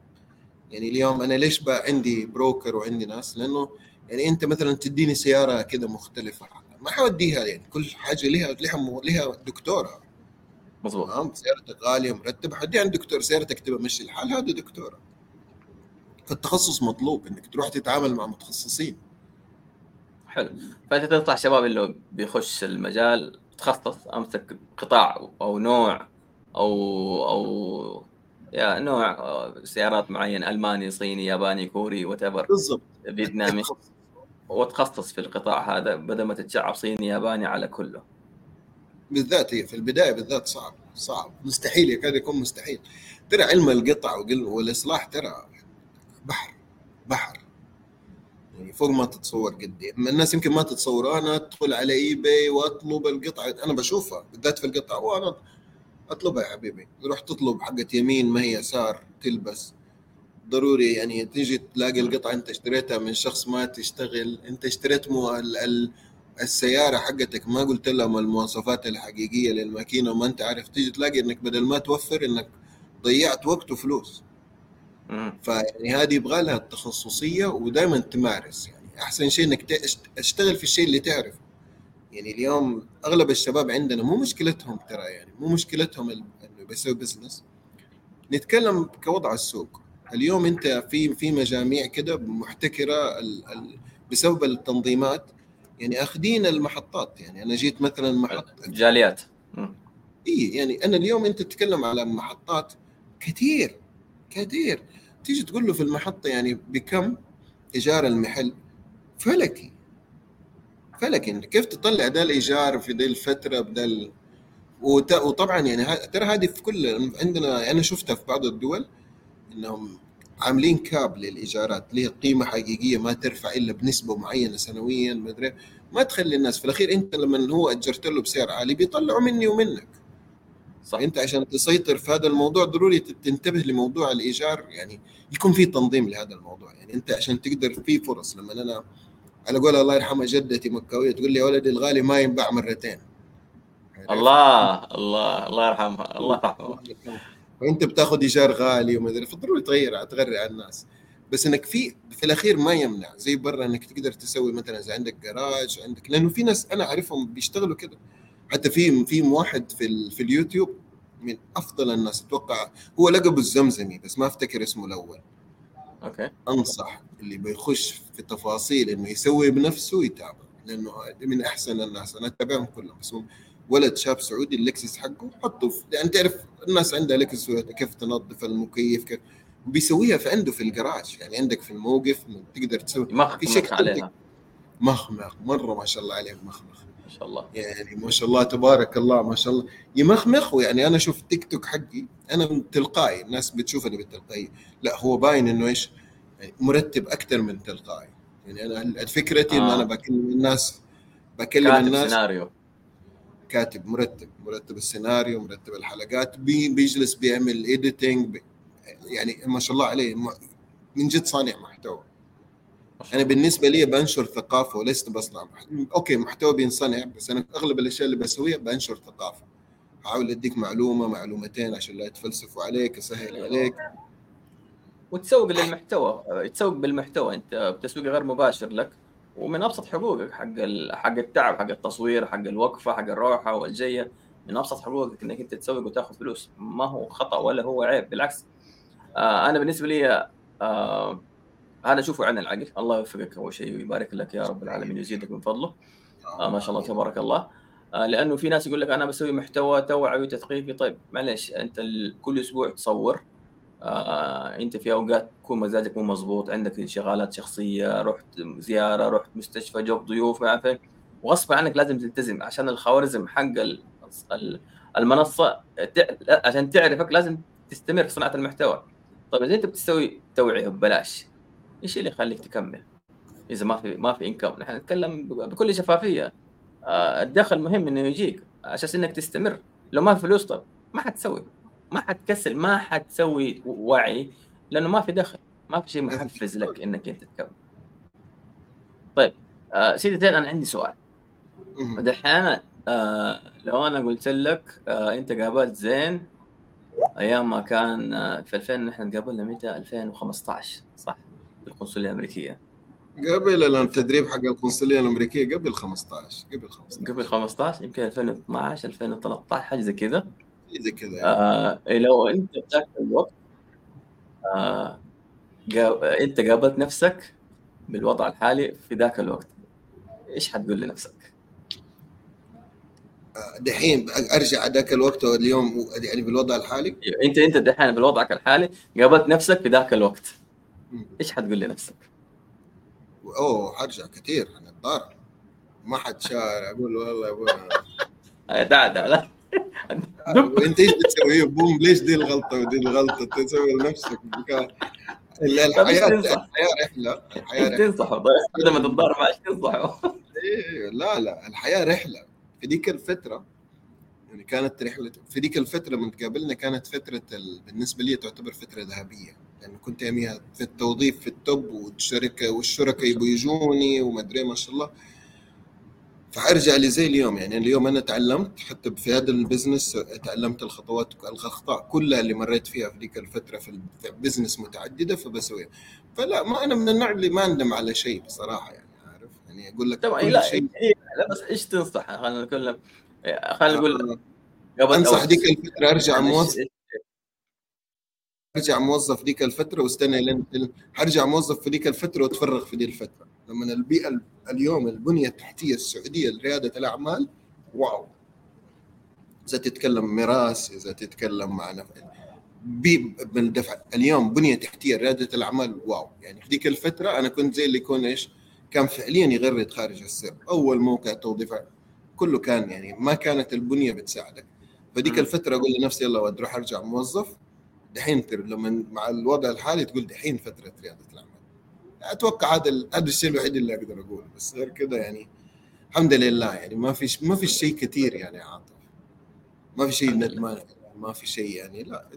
يعني اليوم أنا ليش بقى عندي بروكر وعندي ناس؟ لأنه يعني أنت مثلا تديني سيارة كذا مختلفة. ما حوديها يعني. كل حاجة لها لها لها دكتورها. مظبوط. سيارتك غالية مرتبه حدي عند دكتور سيارتك تبى مشي الحال هذا دكتوره فالتخصص مطلوب إنك تروح تتعامل مع متخصصين. حلو. فأنت تنصح شباب اللي بيخش المجال تخصص امسك قطاع أو نوع أو أو يا نوع سيارات معين ألماني صيني ياباني كوري وات بالضبط. فيتنامي. وتخصص في القطاع هذا بدل ما تتشعب صيني ياباني على كله. بالذات هي في البداية بالذات صعب صعب. مستحيل يكاد يكون مستحيل. ترى علم القطع والإصلاح ترى بحر بحر. يعني فوق ما تتصور قد إيه الناس يمكن ما تتصور أنا أدخل على اي باي وأطلب القطعة. أنا بشوفها بالذات في القطع وأنا أطلبها يا حبيبي. تروح تطلب حقة يمين ما هي يسار تلبس. ضروري يعني تيجي تلاقي القطعة أنت اشتريتها من شخص ما تشتغل. أنت اشتريت مو ال ال السيارة حقتك. ما قلت لهم المواصفات الحقيقية للماكينة وما أنت عارف. تيجي تلاقي إنك بدل ما توفر إنك ضيعت وقت وفلوس. فيعني هذه يبغى لها التخصصية ودائما تمارس يعني. أحسن شيء إنك تشتغل في الشيء اللي تعرفه. يعني اليوم أغلب الشباب عندنا مو مشكلتهم ترى يعني مو مشكلتهم إنه بيسوي بزنس نتكلم كوضع السوق. اليوم أنت في في مجاميع كده محتكرة ال ال بسبب التنظيمات. يعني أخذين المحطات. يعني أنا جيت مثلا محطه جاليات اي يعني أنا اليوم أنت تتكلم على محطات كثير كثير. تيجي تقول له في المحطة يعني بكم إيجار المحل؟ فلكي. فلكي. كيف تطلع ده الإيجار في ذي الفترة بدل وطبعا يعني ترى هذه في كل عندنا أنا شفتها في بعض الدول إنهم عاملين كاب للإيجارات لها قيمة حقيقية ما ترفع إلا بنسبة معينة سنويا ما أدري. ما تخلي الناس في الأخير أنت لما هو أجرت له بسعر عالي بيطلعوا مني ومنك. صح. انت عشان تسيطر في هذا الموضوع ضروري تنتبه لموضوع الإيجار يعني يكون في تنظيم لهذا الموضوع. يعني انت عشان تقدر في فرص لما أنا على قول الله يرحمها جدتي مكاوية تقول لي يا ولدي الغالي ما ينباع مرتين. الله الله الله يرحمها الله يرحمها. وانت بتاخذ إيجار غالي وما أدري فضروري تغير تغري على الناس. بس إنك في في الأخير ما يمنع. زي برا إنك تقدر تسوي مثلا اذا عندك جراج عندك لأنه في ناس أنا أعرفهم بيشتغلوا كده. حتى في في واحد في في اليوتيوب من أفضل الناس أتوقع هو لقبه الزمزمي بس ما أفتكر اسمه الأول. okay. أنصح اللي بيخش في تفاصيل إنه يسوي بنفسه يتابع لأنه من أحسن الناس. أنا أتابعهم كلهم بس ولد شاب سعودي اللكسس حقه حطه في يعني تعرف الناس عندها لكسس كيف تنظف المكيف كيف بيسويها في عنده في الجراج. يعني عندك في الموقف تقدر تسوي في شكل عليها. مخمخ مرة ما شاء الله عليه مخمخ. ما شاء الله. يعني ما شاء الله تبارك الله ما شاء الله. يمخمخ ويعني أنا أشوف تيك توك حقي أنا تلقائي الناس بتشوفني بالتلقائي. لا هو باين إنه إيش؟ يعني مرتب أكثر من تلقائي. يعني أنا فكرتي آه. ان أنا بكلم الناس بكلم كاتب الناس. سيناريو. كاتب مرتب مرتب السيناريو مرتب الحلقات بي بيجلس بيعمل editing يعني ما شاء الله عليه من جد صانع محتوى. أنا بالنسبة لي بنشر ثقافة ولست بصنع okay محتوى بينصنع بس أنا أغلب الأشياء اللي بسويها بنشر ثقافة. احاول أديك معلومة معلومتين عشان لا يتفلسفوا عليك أسهل عليك. وتسوق للمحتوى تسوق بالمحتوى أنت بتسويق غير مباشر لك ومن أبسط حقوقك حق حق التعب حق التصوير حق الوقفة حق الروحه والجيه من أبسط حقوقك إنك أنت تسوق وتأخذ فلوس. ما هو خطأ ولا هو عيب بالعكس. آه أنا بالنسبة لي آه هذا اشوفه عن العقل. الله يوفقك أول شيء ويبارك لك يا رب العالمين ويزيدك من فضله. آه ما شاء الله تبارك الله. آه لأنه في ناس يقول لك أنا بسوي محتوى توعوي تثقيفي طيب معلش أنت كل أسبوع تصور. آه أنت في أوقات تكون مزاجك مو مضبوط. عندك انشغالات شخصية رحت زيارة رحت مستشفى جوب ضيوف ما أعرف وغصب عنك لازم تلتزم عشان الخوارزم حق المنصة عشان تعرفك لازم تستمر في صناعة المحتوى. طيب إذا أنت بتسوي توعية ببلاش إيش اللي يخليك تكمل؟ إذا ما في ما في انكم نحن نتكلم بكل شفافية. آه الدخل مهم إنه يجيك. عشان إنك تستمر. لو ما في فلوس طب ما حتسوي. ما حتكسل ما حتسوي وعي لأنه ما في دخل. ما في شيء محفز لك إنك أنت تكمل. طيب آه سيدي زين أنا عندي سؤال. دحين آه لو أنا قلت لك آه أنت قابلت زين أيام ما كان آه في 2000 نحن تقابلنا متى؟ 2015 صح؟ القنصلية الأمريكية قبل التدريب حق القنصلية الأمريكية قبل 15 قبل 15 قبل 15 يمكن 2012 2013 حاجة زي كذا زي كذا يعني. آه لو أنت ذاك الوقت آه. أنت قابلت نفسك بالوضع الحالي في ذاك الوقت إيش حتقول لنفسك؟ دحين أرجع ذاك الوقت واليوم يعني بالوضع الحالي أنت أنت دحين بوضعك الحالي قابلت نفسك في ذاك الوقت إيش حتقول لنفسك؟ أوه حرجع كثير الدار. ما حد شاعر أقول والله يا أبوي دا دا لا. [LAUGHS] انت إيش بتسوي؟ بوم ليش دي الغلطة؟ ودي الغلطة تسوي لنفسك الحياة الحياة رحلة الحياة رحلة. تنصحه لما تتضارب معك تنصحه؟ إيه لا لا الحياة رحلة. في ديك الفترة يعني كانت رحلة في ديك الفترة من تقابلنا كانت فترة ال... بالنسبة لي تعتبر فترة ذهبية. يعني كنت يوميها في التوظيف في التوب والشركة والشركاء يبوا يجوني وما أدري ما شاء الله. فأرجع لي زي اليوم. يعني اليوم أنا تعلمت حتى في هذا ال business تعلمت الخطوات الأخطاء كلها اللي مريت فيها في ذيك الفترة في business متعددة فبسويها. فلا ما أنا من النوع اللي ما أندم على شيء بصراحة يعني عارف؟ يعني أقول لك طبعا لا شيء... لا بس إيش تنصح؟ خلينا نقول خلينا نقول قبل أنصح ذيك الفترة أرجع موظف. ارجع موظف ذيك الفترة واستنى لين حرجع موظف في ذيك الفترة واتفرغ في ذي الفترة. لما البيئة اليوم البنية التحتية السعودية لريادة الأعمال واو. إذا تتكلم ميراث إذا تتكلم مع بالدفع. اليوم بنية تحتية رياده الأعمال واو. يعني في ذيك الفترة أنا كنت زي اللي يكون إيش؟ كان فعليا يغرد خارج السر. أول موقع توظيف كله كان يعني ما كانت البنية بتساعدك. فديك الفترة أقول لنفسي يلا ودي أروح أرجع موظف. دحين لما مع الوضع الحالي تقول دحين فترة رياده الأعمال. أتوقع هذا هذا الشيء الوحيد اللي أقدر أقوله بس غير كذا يعني الحمد لله يعني ما في ما في شيء كثير يعني عاطف. ما في شيء ندمان ما في شيء يعني لا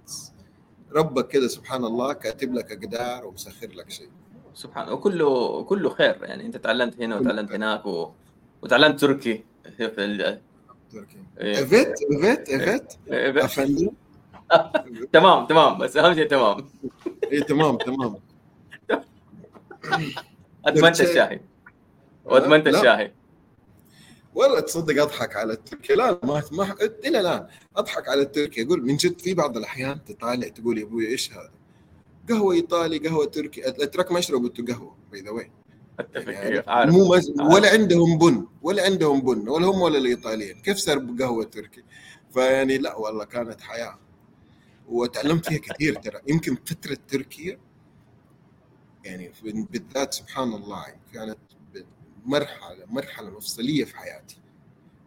ربك كذا سبحان الله كاتب لك أقدار ومسخر لك شيء. سبحان وكله كله خير يعني. أنت تعلمت هنا وتعلمت هناك و... وتعلمت تركي. في ال... تركي. evet evet evet efendim [LAUGHS] تمام تمام بس أهم شيء تمام. اي تمام تمام. [LAUGHS] ادمنت الشاهي. وادمنت الشاهي. والله تصدق أضحك على التركي. لا ما ما إلى الآن أضحك على التركي. أقول من جد في بعض الأحيان تطالع تقول يا أبوي إيش هذا؟ قهوة إيطالي قهوة تركي. الاتراك ما يشربوا قهوة by the way يعني مو مز... ولا عندهم بن ولا عندهم بن ولا هم ولا الإيطاليين. كيف صار قهوة تركي؟ فيعني لا والله كانت حياة. وتعلمت فيها كثير ترى. يمكن فترة تركيا يعني بالذات سبحان الله كانت مرحلة مرحلة مفصلية في حياتي.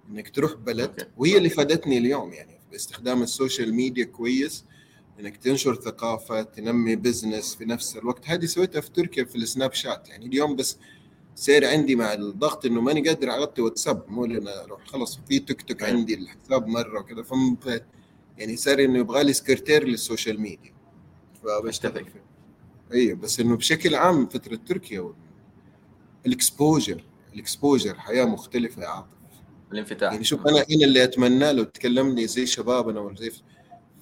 إنك تروح بلد وهي اللي فادتني اليوم يعني باستخدام ال social media كويس إنك تنشر ثقافة تنمي business في نفس الوقت. هذه سويتها في تركيا في السناب شات. يعني اليوم بس سير عندي مع الضغط إنه ماني قادر أغطي واتساب مو لنا أروح خلص في تيك توك عندي الحساب مرة وكذا يعني صار إنه يبغى لي سكرتير للسوشيال ميديا. فبشتغل فيه. أيوه بس إنه بشكل عام فترة تركيا ال exposure ال exposure حياة مختلفة يا عاطف. الانفتاح. يعني شوف أنا هنا اللي اتمناه لو تكلمني زي شبابنا ولا زي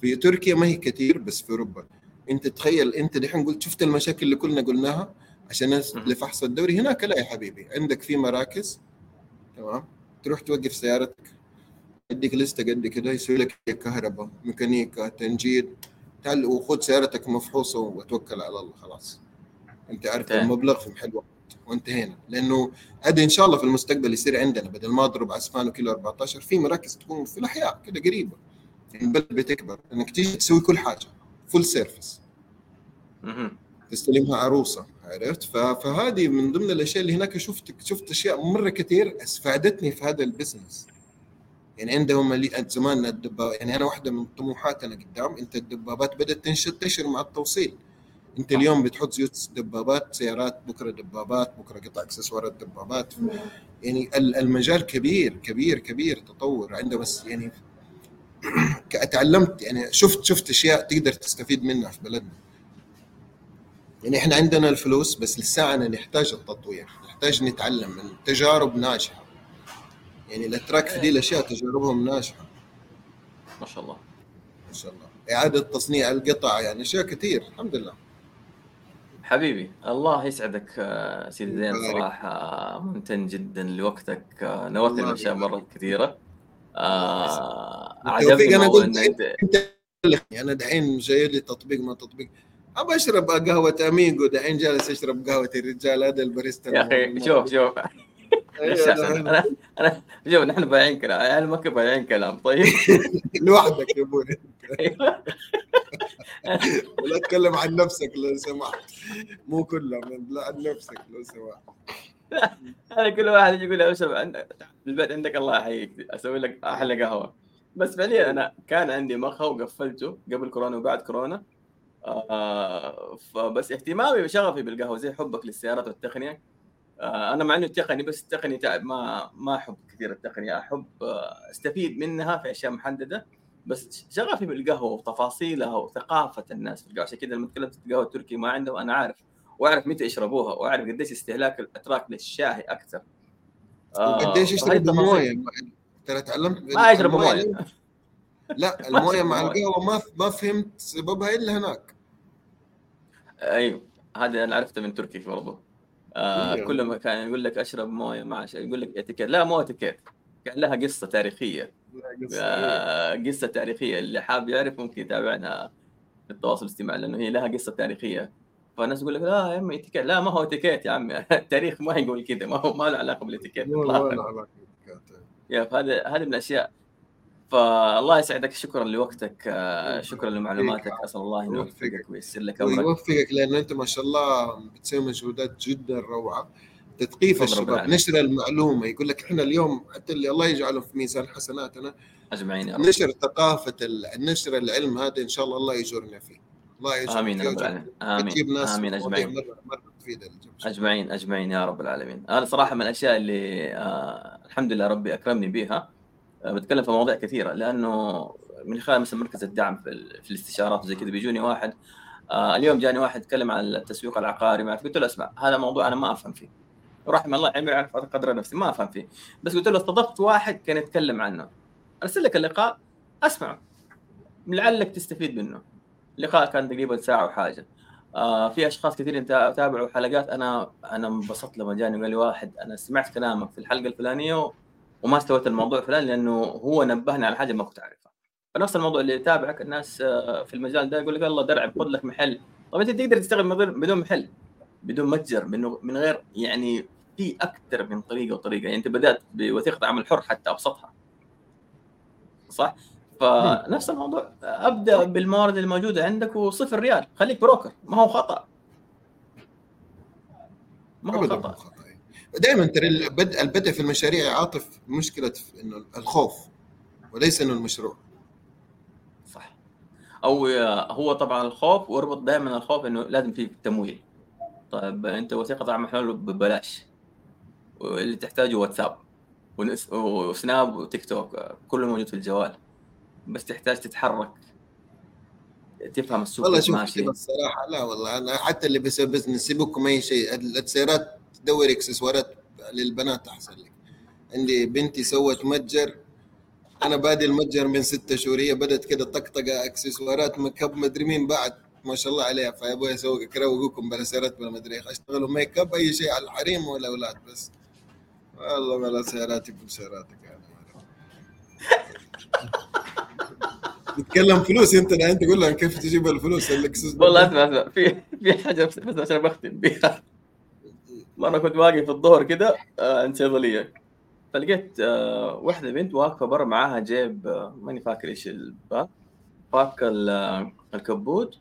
في تركيا ما هي كثير بس في أوروبا. أنت تخيل أنت دحين قلت شفت المشاكل اللي كلنا قلناها؟ عشان لفحص الدوري هناك لا يا حبيبي. عندك في مراكز تمام؟ تروح توقف سيارتك. يديك list ة قد كده يسوي لك كهرباء ميكانيكا تنجيد تعال وخذ سيارتك مفحوصة وتوكل على الله خلاص. أنت عارف المبلغ في محل وقت وانتهينا لأنه هذا إن شاء الله في المستقبل يصير عندنا بدل ما أضرب عسفان وكيلو 14 في مراكز تكون في الأحياء كده قريبة. البلد بتكبر إنك تيجي تسوي كل حاجة full service تستلمها عروسة عرفت؟ فهذه من ضمن الأشياء اللي هناك شفت شفت أشياء مرة كثير فادتني في هذا البزنس يعني عندهم زمان الدبابات يعني أنا واحدة من طموحاتنا قدام أنت الدبابات بدأت تنتشر مع التوصيل. أنت اليوم بتحط زيوت دبابات سيارات بكرة دبابات بكرة قطع إكسسوارات دبابات. يعني المجال كبير كبير كبير تطور. عنده بس يعني [CLEARS THROAT] تعلمت يعني شفت شفت أشياء تقدر تستفيد منها في بلدنا. يعني إحنا عندنا الفلوس بس لساعنا نحتاج التطوير نحتاج نتعلم من تجارب ناجحة. يعني الأتراك في دي الأشياء تجاربهم ناجحة. ما شاء الله. ما شاء الله. إعادة تصنيع القطع يعني أشياء كثير الحمد لله. حبيبي الله يسعدك آه، سيدي زين. صراحة ممتن جدا لوقتك. آه، نورتني باشياء مره كثيرة. آه عجبني أنا قلت أنت أنا دحين جاي لي تطبيق ما تطبيق. أبى أشرب قهوة اميجو دحين جالس أشرب قهوة الرجال هذا الباريستا يا أخي شوف شوف. أيوة، أنا أنا شوف نحن بايعين كلام عيال مكة بايعين كلام طيب؟ [LAUGHS] لوحدك يا أبوي. ولا تتكلم عن نفسك لو سمحت. مو كلهم لا عن نفسك لو سمحت. [LAUGHS] هذا كل واحد يقول لي اشرب البيت عندك الله يحييك أسوي لك أحلى قهوة. بس فعليا أنا كان عندي مخه وقفلته قبل كورونا وبعد كورونا. آه فبس اهتمامي وشغفي بالقهوة زي حبك للسيارات والتقنية. أنا مع إنه تقني بس التقني تعب ما ما أحب كثير التقنيه أحب آه أستفيد منها في أشياء محددة بس شغفي بالقهوة وتفاصيلها وثقافة الناس في القهوة. عشان كذا لما تكلمت القهوة التركي ما عندهم أنا عارف وأعرف متى يشربوها وأعرف قديش استهلاك الأتراك للشاي أكثر. آه قديش يشربوا مويه ترى تعلمت ما يشربوا موية. لا [LAUGHS] الموية مع القهوة ما ما فهمت سببها إلا هناك. أيوه هذا أنا عرفته من تركي برضه آه كل ما كان يقول لك أشرب موية مع شيء يقول لك اتيكيت. لا مو اتيكيت كان لها قصة تاريخية. قصة, آه قصة تاريخية. اللي حاب يعرف ممكن يتابعنا في التواصل الاجتماعي لأنه هي لها قصة تاريخية. فالناس يقول لك لا يا عمي اتيكيت. لا ما هو اتيكيت يا عمي. [LAUGHS] التاريخ ما يقول كذا ما هو ما له علاقة بالاتيكيت. [LAUGHS] ما له علاقة بالاتيكيت. يا فهذا هذه من الأشياء فالله يسعدك شكرا لوقتك آه، شكرا لمعلوماتك أسأل الله إنه يوفقك. وييسر لك أمرك. ويوفقك لأن أنت ما شاء الله بتسوي مجهودات جدا روعة. تثقيف الشباب نشر المعلومة. يقول لك إحنا اليوم حتى اللي الله يجعله في ميزان حسناتنا أجمعين يا رب. نشر ثقافة نشر العلم هذا إن شاء الله الله يجرنا فيه. الله يجرنا آمين يا رب العالمين. آمين. ناس آمين أجمعين. مرة مرة أجمعين أجمعين يا رب العالمين. أنا صراحة من الأشياء اللي آه الحمد لله ربي أكرمني بها بتكلم في مواضيع كثيرة لأنه من خلال مثلا مركز الدعم في, الاستشارات وزي كذا بيجوني واحد آه اليوم جاني واحد يتكلم عن التسويق العقاري ما قلت له اسمع هذا موضوع أنا ما أفهم فيه. رحم الله عمي يعرف قدر نفسي ما أفهم فيه. بس قلت له استضفت واحد كان يتكلم عنه. أرسل لك اللقاء أسمعه. لعلك تستفيد منه. اللقاء كان تقريبا ساعة وحاجه آه في أشخاص كثير تابعوا حلقات أنا أنا انبسطت لما جاني وقال لي واحد أنا سمعت كلامك في الحلقة الفلانية وما استويت الموضوع الفلاني لأنه هو نبهني على حاجة ما كنت اعرفها فنفس الموضوع اللي يتابعك الناس آه، في المجال ده يقول لك الله درع خذ لك محل. طب أنت تقدر تشتغل بدون محل بدون متجر من غير يعني في أكثر من طريقة وطريقة. يعني أنت بدأت بوثيقة عمل حر حتى أبسطها. صح؟ فنفس الموضوع. أبدأ بالموارد الموجودة عندك وصفر ريال. خليك بروكر. ما هو خطأ. ما هو خطأ. دائما ترى البدء البدء في المشاريع عاطف مشكلة إنه الخوف وليس إنه المشروع. صح. أو هو طبعا الخوف واربط دائما الخوف إنه لازم في تمويل. طيب أنت وثيقة عمل حر ببلاش واللي تحتاجه واتساب وسناب وتيك توك كله موجود في الجوال بس تحتاج تتحرك. تفهم السوق والله شوف الصراحة لا والله أنا حتى اللي بيسوي business سيبكم أي شيء. السيارات تدور إكسسوارات للبنات أحسن لك. عندي بنتي سوت متجر. أنا بادي المتجر من ستة شهور هي بدأت كده طقطقة إكسسوارات ميك اب مدري مين بعد ما شاء الله عليها فيا أبوي أسوي قروبكم بلا سيارات بلا مدري أشتغلوا ميك اب أي شيء على الحريم والأولاد بس. والله بلا سياراتي بسياراتك يعني [LAUGHS] تتكلم فلوس أنت أنت تقول لهم كيف تجيب الفلوس والله أسمع أسمع في في حاجة بس عشان بختم بها مره كنت واقف في الظهر كده آه، عند صيدليه فلقيت آه، واحدة بنت واقفة برا معاها جيب آه، ماني فاكر إيش الباك فاك الكبوت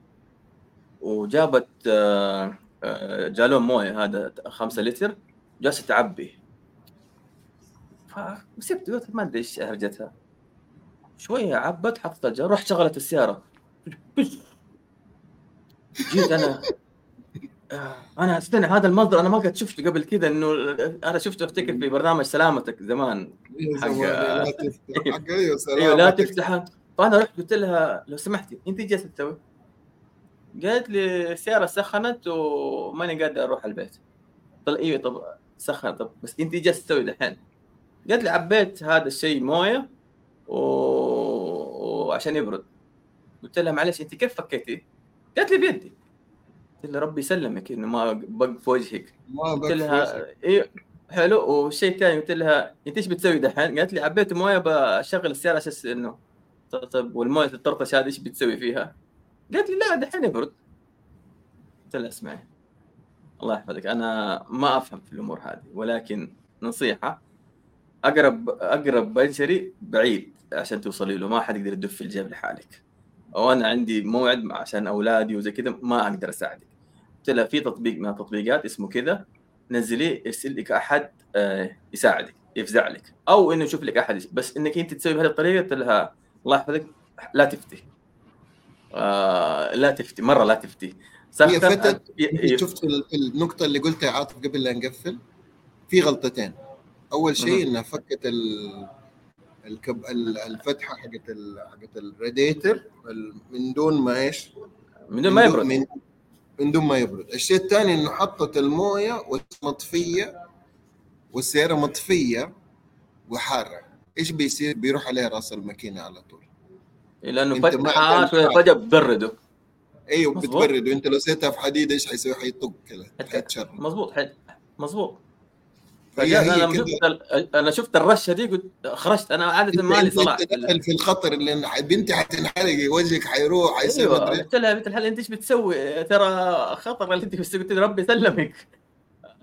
وجابت جالون موية هذا خمسة لتر جالسة تعبي. فسبت قلت ما أدري إيش هرجتها. شوية عبت حطت الجار رحت شغلت السيارة. جيت أنا. آه، أنا أستنى هذا المصدر أنا ما قد شفته قبل كذا إنه أنا شفته أفتكر في برنامج سلامتك زمان إيه، حق لا [LAUGHS] تفتح. أيوه أيوه لا تفتح. فأنا رحت قلت لها لو سمحتي أنت جالسة تسوي؟ قالت لي السياره سخنت وماني قادر أروح البيت. قلت أيوه طب سخن طب بس أنت جالسة تسوي دحين. قالت لي عبيت هذا الشيء موية و... وعشان يبرد. قلت لها معلش أنت كيف فكيتي؟ قالت لي بيدي. قلت لها ربي يسلمك إنه ما بق في وجهك ما قلت لها. إيه حلو والشيء الثاني قلت لها إنت إيش بتسوي دحين؟ قالت لي عبيت موية بشغل السيارة أساس إنه طب- والموية التطرطش هذه إيش بتسوي فيها؟ قالت لي لا دحين يبرد قلت لها اسمعي الله يحفظك أنا ما أفهم في الأمور هذه ولكن نصيحة أقرب أقرب بنشري بعيد عشان توصلي له ما حد يقدر يدف الجيب لحالك أو أنا عندي موعد عشان أولادي وزي كذا ما أقدر أساعدك قلت لها في تطبيق من التطبيقات اسمه كذا نزليه يرسل لك احد آه، يساعدك يفزع لك. أو إنه يشوف لك أحد بس إنك أنت تسوي بهذه الطريقة قلت لها الله يحفظك لا تفتي. آه لا تفتي مرة لا تفتي. هي فتت شفت ال- النقطة اللي قلتها عاطف قبل لا نقفل؟ في غلطتين. أول شيء. إنها فكت ال الكب ال- الفتحة حقت حقت الراديتر ال- من دون ما إيش؟ من دون ما يبرد. من, من دون ما يبرد، الشيء الثاني إنه حطت الموية مطفية والسيارة مطفية وحارة، إيش بيصير؟ بيروح عليها رأس الماكينة على طول. لأنه فتحه كان شوية تعرف. فجأة بتبرده أيوه مظبوط. بتبرد وانت لو سيتها في حديد إيش حيسوي؟ حيطق كذا حيتشرب. مظبوط. مظبوط أنا. شفت. أنا شفت الرشة دي قلت خرجت أنا عادة ما لي صلاح. في الخطر اللي بنتي حتنحرقي وجهك حيروح حيصير مدري. قلت لها بنت الحلال أنت إيش بتسوي؟ ترى خطر اللي أنت قلت لها ربي يسلمك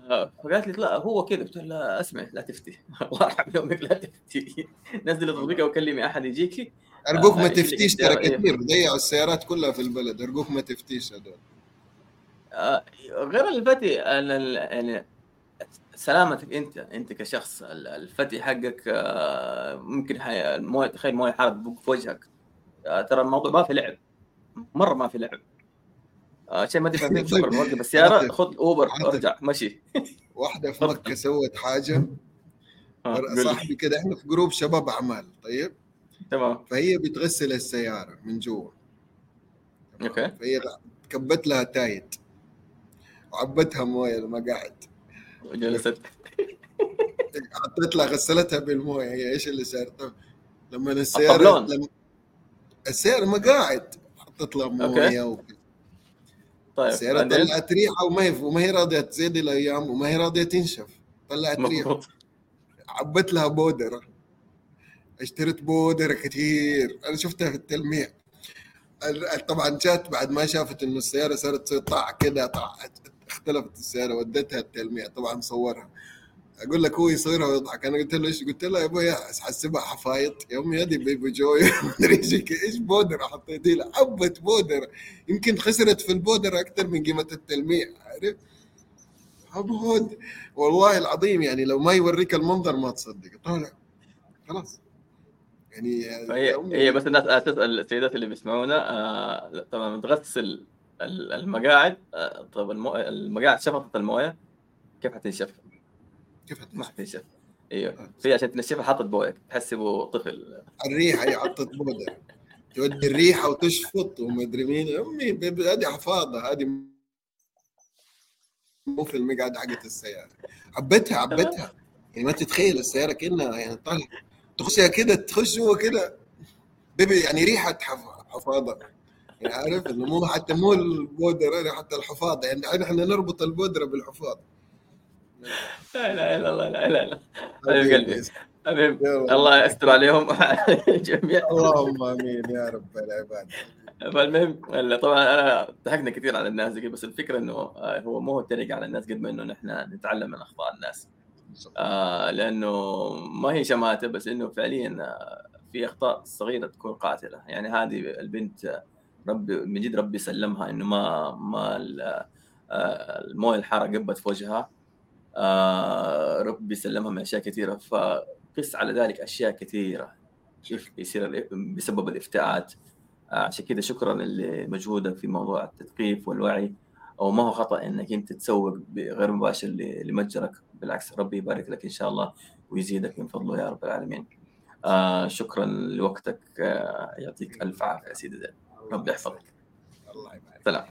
آه، فقالت لي لا هو كذا. قلت لها أسمع لا تفتي. [LAUGHS] الله يرحم يومك لا تفتي. نزلي تطبيق وكلمي أحد يجيكي أرجوك ما آه، تفتيش إيه. ترى كثير ضيعوا السيارات كلها في البلد. أرجوك ما تفتيش هذول. آه، غير الفتي أنا يعني سلامتك انت انت كشخص ال- الفتي حقك آه، ممكن حي... المويه تخيل موية حارة في وجهك. آه، ترى الموضوع ما في لعب. مرة ما في لعب. آه، شيء ما تفهم فيه. شكرا وقف السياره. خذ أوبر. أرجع. مشي. واحدة في. مكة سوت حاجة. آه،. صاحبي كده إحنا في group شباب أعمال طيب؟ تمام. فهي بتغسل السيارة من جوا. أوكي. فهي كبت لها Tide. وعبتها موية المقاعد وجلست حطيت لها غسلتها بالموية. هي إيش اللي صار طب لما السياره. لما السياره مقاعد حطيت لها موية. طيب السياره طلعت ريحة وما هي وما هي راضية تزيد الأيام وما هي راضية تنشف. طلعت ريحة. عبت لها بودرة. اشتريت بودرة كثير. أنا شفتها في التلميع. ال- طبعا جات بعد ما شافت إنه السياره صارت تسوي طع كده طع اختلفت السياره ودتها التلميع طبعا صورها. أقول لك هو يصورها ويضحك. أنا قلت له إيش؟ قلت له يا أبوي حسبها حفايط. يا امي هذه بيبي جوي [LAUGHS] مدري إيش بودرة حطيتي لها حبه بودرة. يمكن خسرت في البودرة أكثر من قيمة التلميع عارف؟ حبود والله العظيم يعني لو ما يوريك المنظر ما تصدق طالع. خلاص. يعني هي بس الناس تسأل السيدات اللي بيسمعونا آه طبعا تغسل ال- المقاعد آه طب المو... المقاعد شفطت الموية كيف حتنشف؟ كيف ما هتنشف؟ حتنشف. إيوه. فهي عشان تنشفها حطت بوية تحسبه طفل. الريحة هي حطت بودره تودي الريحة وتشفط وما أدري مين. أمي هذه حفاضة هذه مو في المقعد حقت السيارة. عبتها عبتها يعني ما تتخيل السيارة كأنها يعني طالع تخشها كده تخش جوا كده. بيبي يعني ريحة حف- حفاضة. يعني عارف؟ إنه مو حتى مو البودرة حتى الحفاضه يعني إحنا نربط البودرة بالحفاض لا الله لا اله الا الله حبيب قلبي. حبيب. الله يستر عليهم. [LAUGHS] جميعا اللهم آمين يا رب العباد. فالمهم ال- طبعا أنا ضحكنا كثير على الناس بس الفكرة إنه آه، هو مو هو تريق على الناس قد ما إنه نحن نتعلم من أخطاء الناس. آه لأنه ما هي شماتة بس إنه فعليا آه، في أخطاء صغيرة تكون قاتلة. يعني هذه البنت ربي من جد ربي سلمها إنه ما ما آه، الموية الحارة قبت في وجهها. آه ربي سلمها من أشياء كثيرة. فقس على ذلك أشياء كثيرة. كيف يصير ال- بسبب الافتاءات. آه، عشان كذا شكرا لمجهودك في موضوع التثقيف والوعي. أو ما هو خطأ إنك أنت تسوق غير مباشر لمتجرك. بالعكس ربي يبارك لك إن شاء الله ويزيدك من فضله يا رب العالمين. آه شكرا لوقتك. آه يعطيك ألف عافية سيدي ربي يحفظك الله يبارك سلام.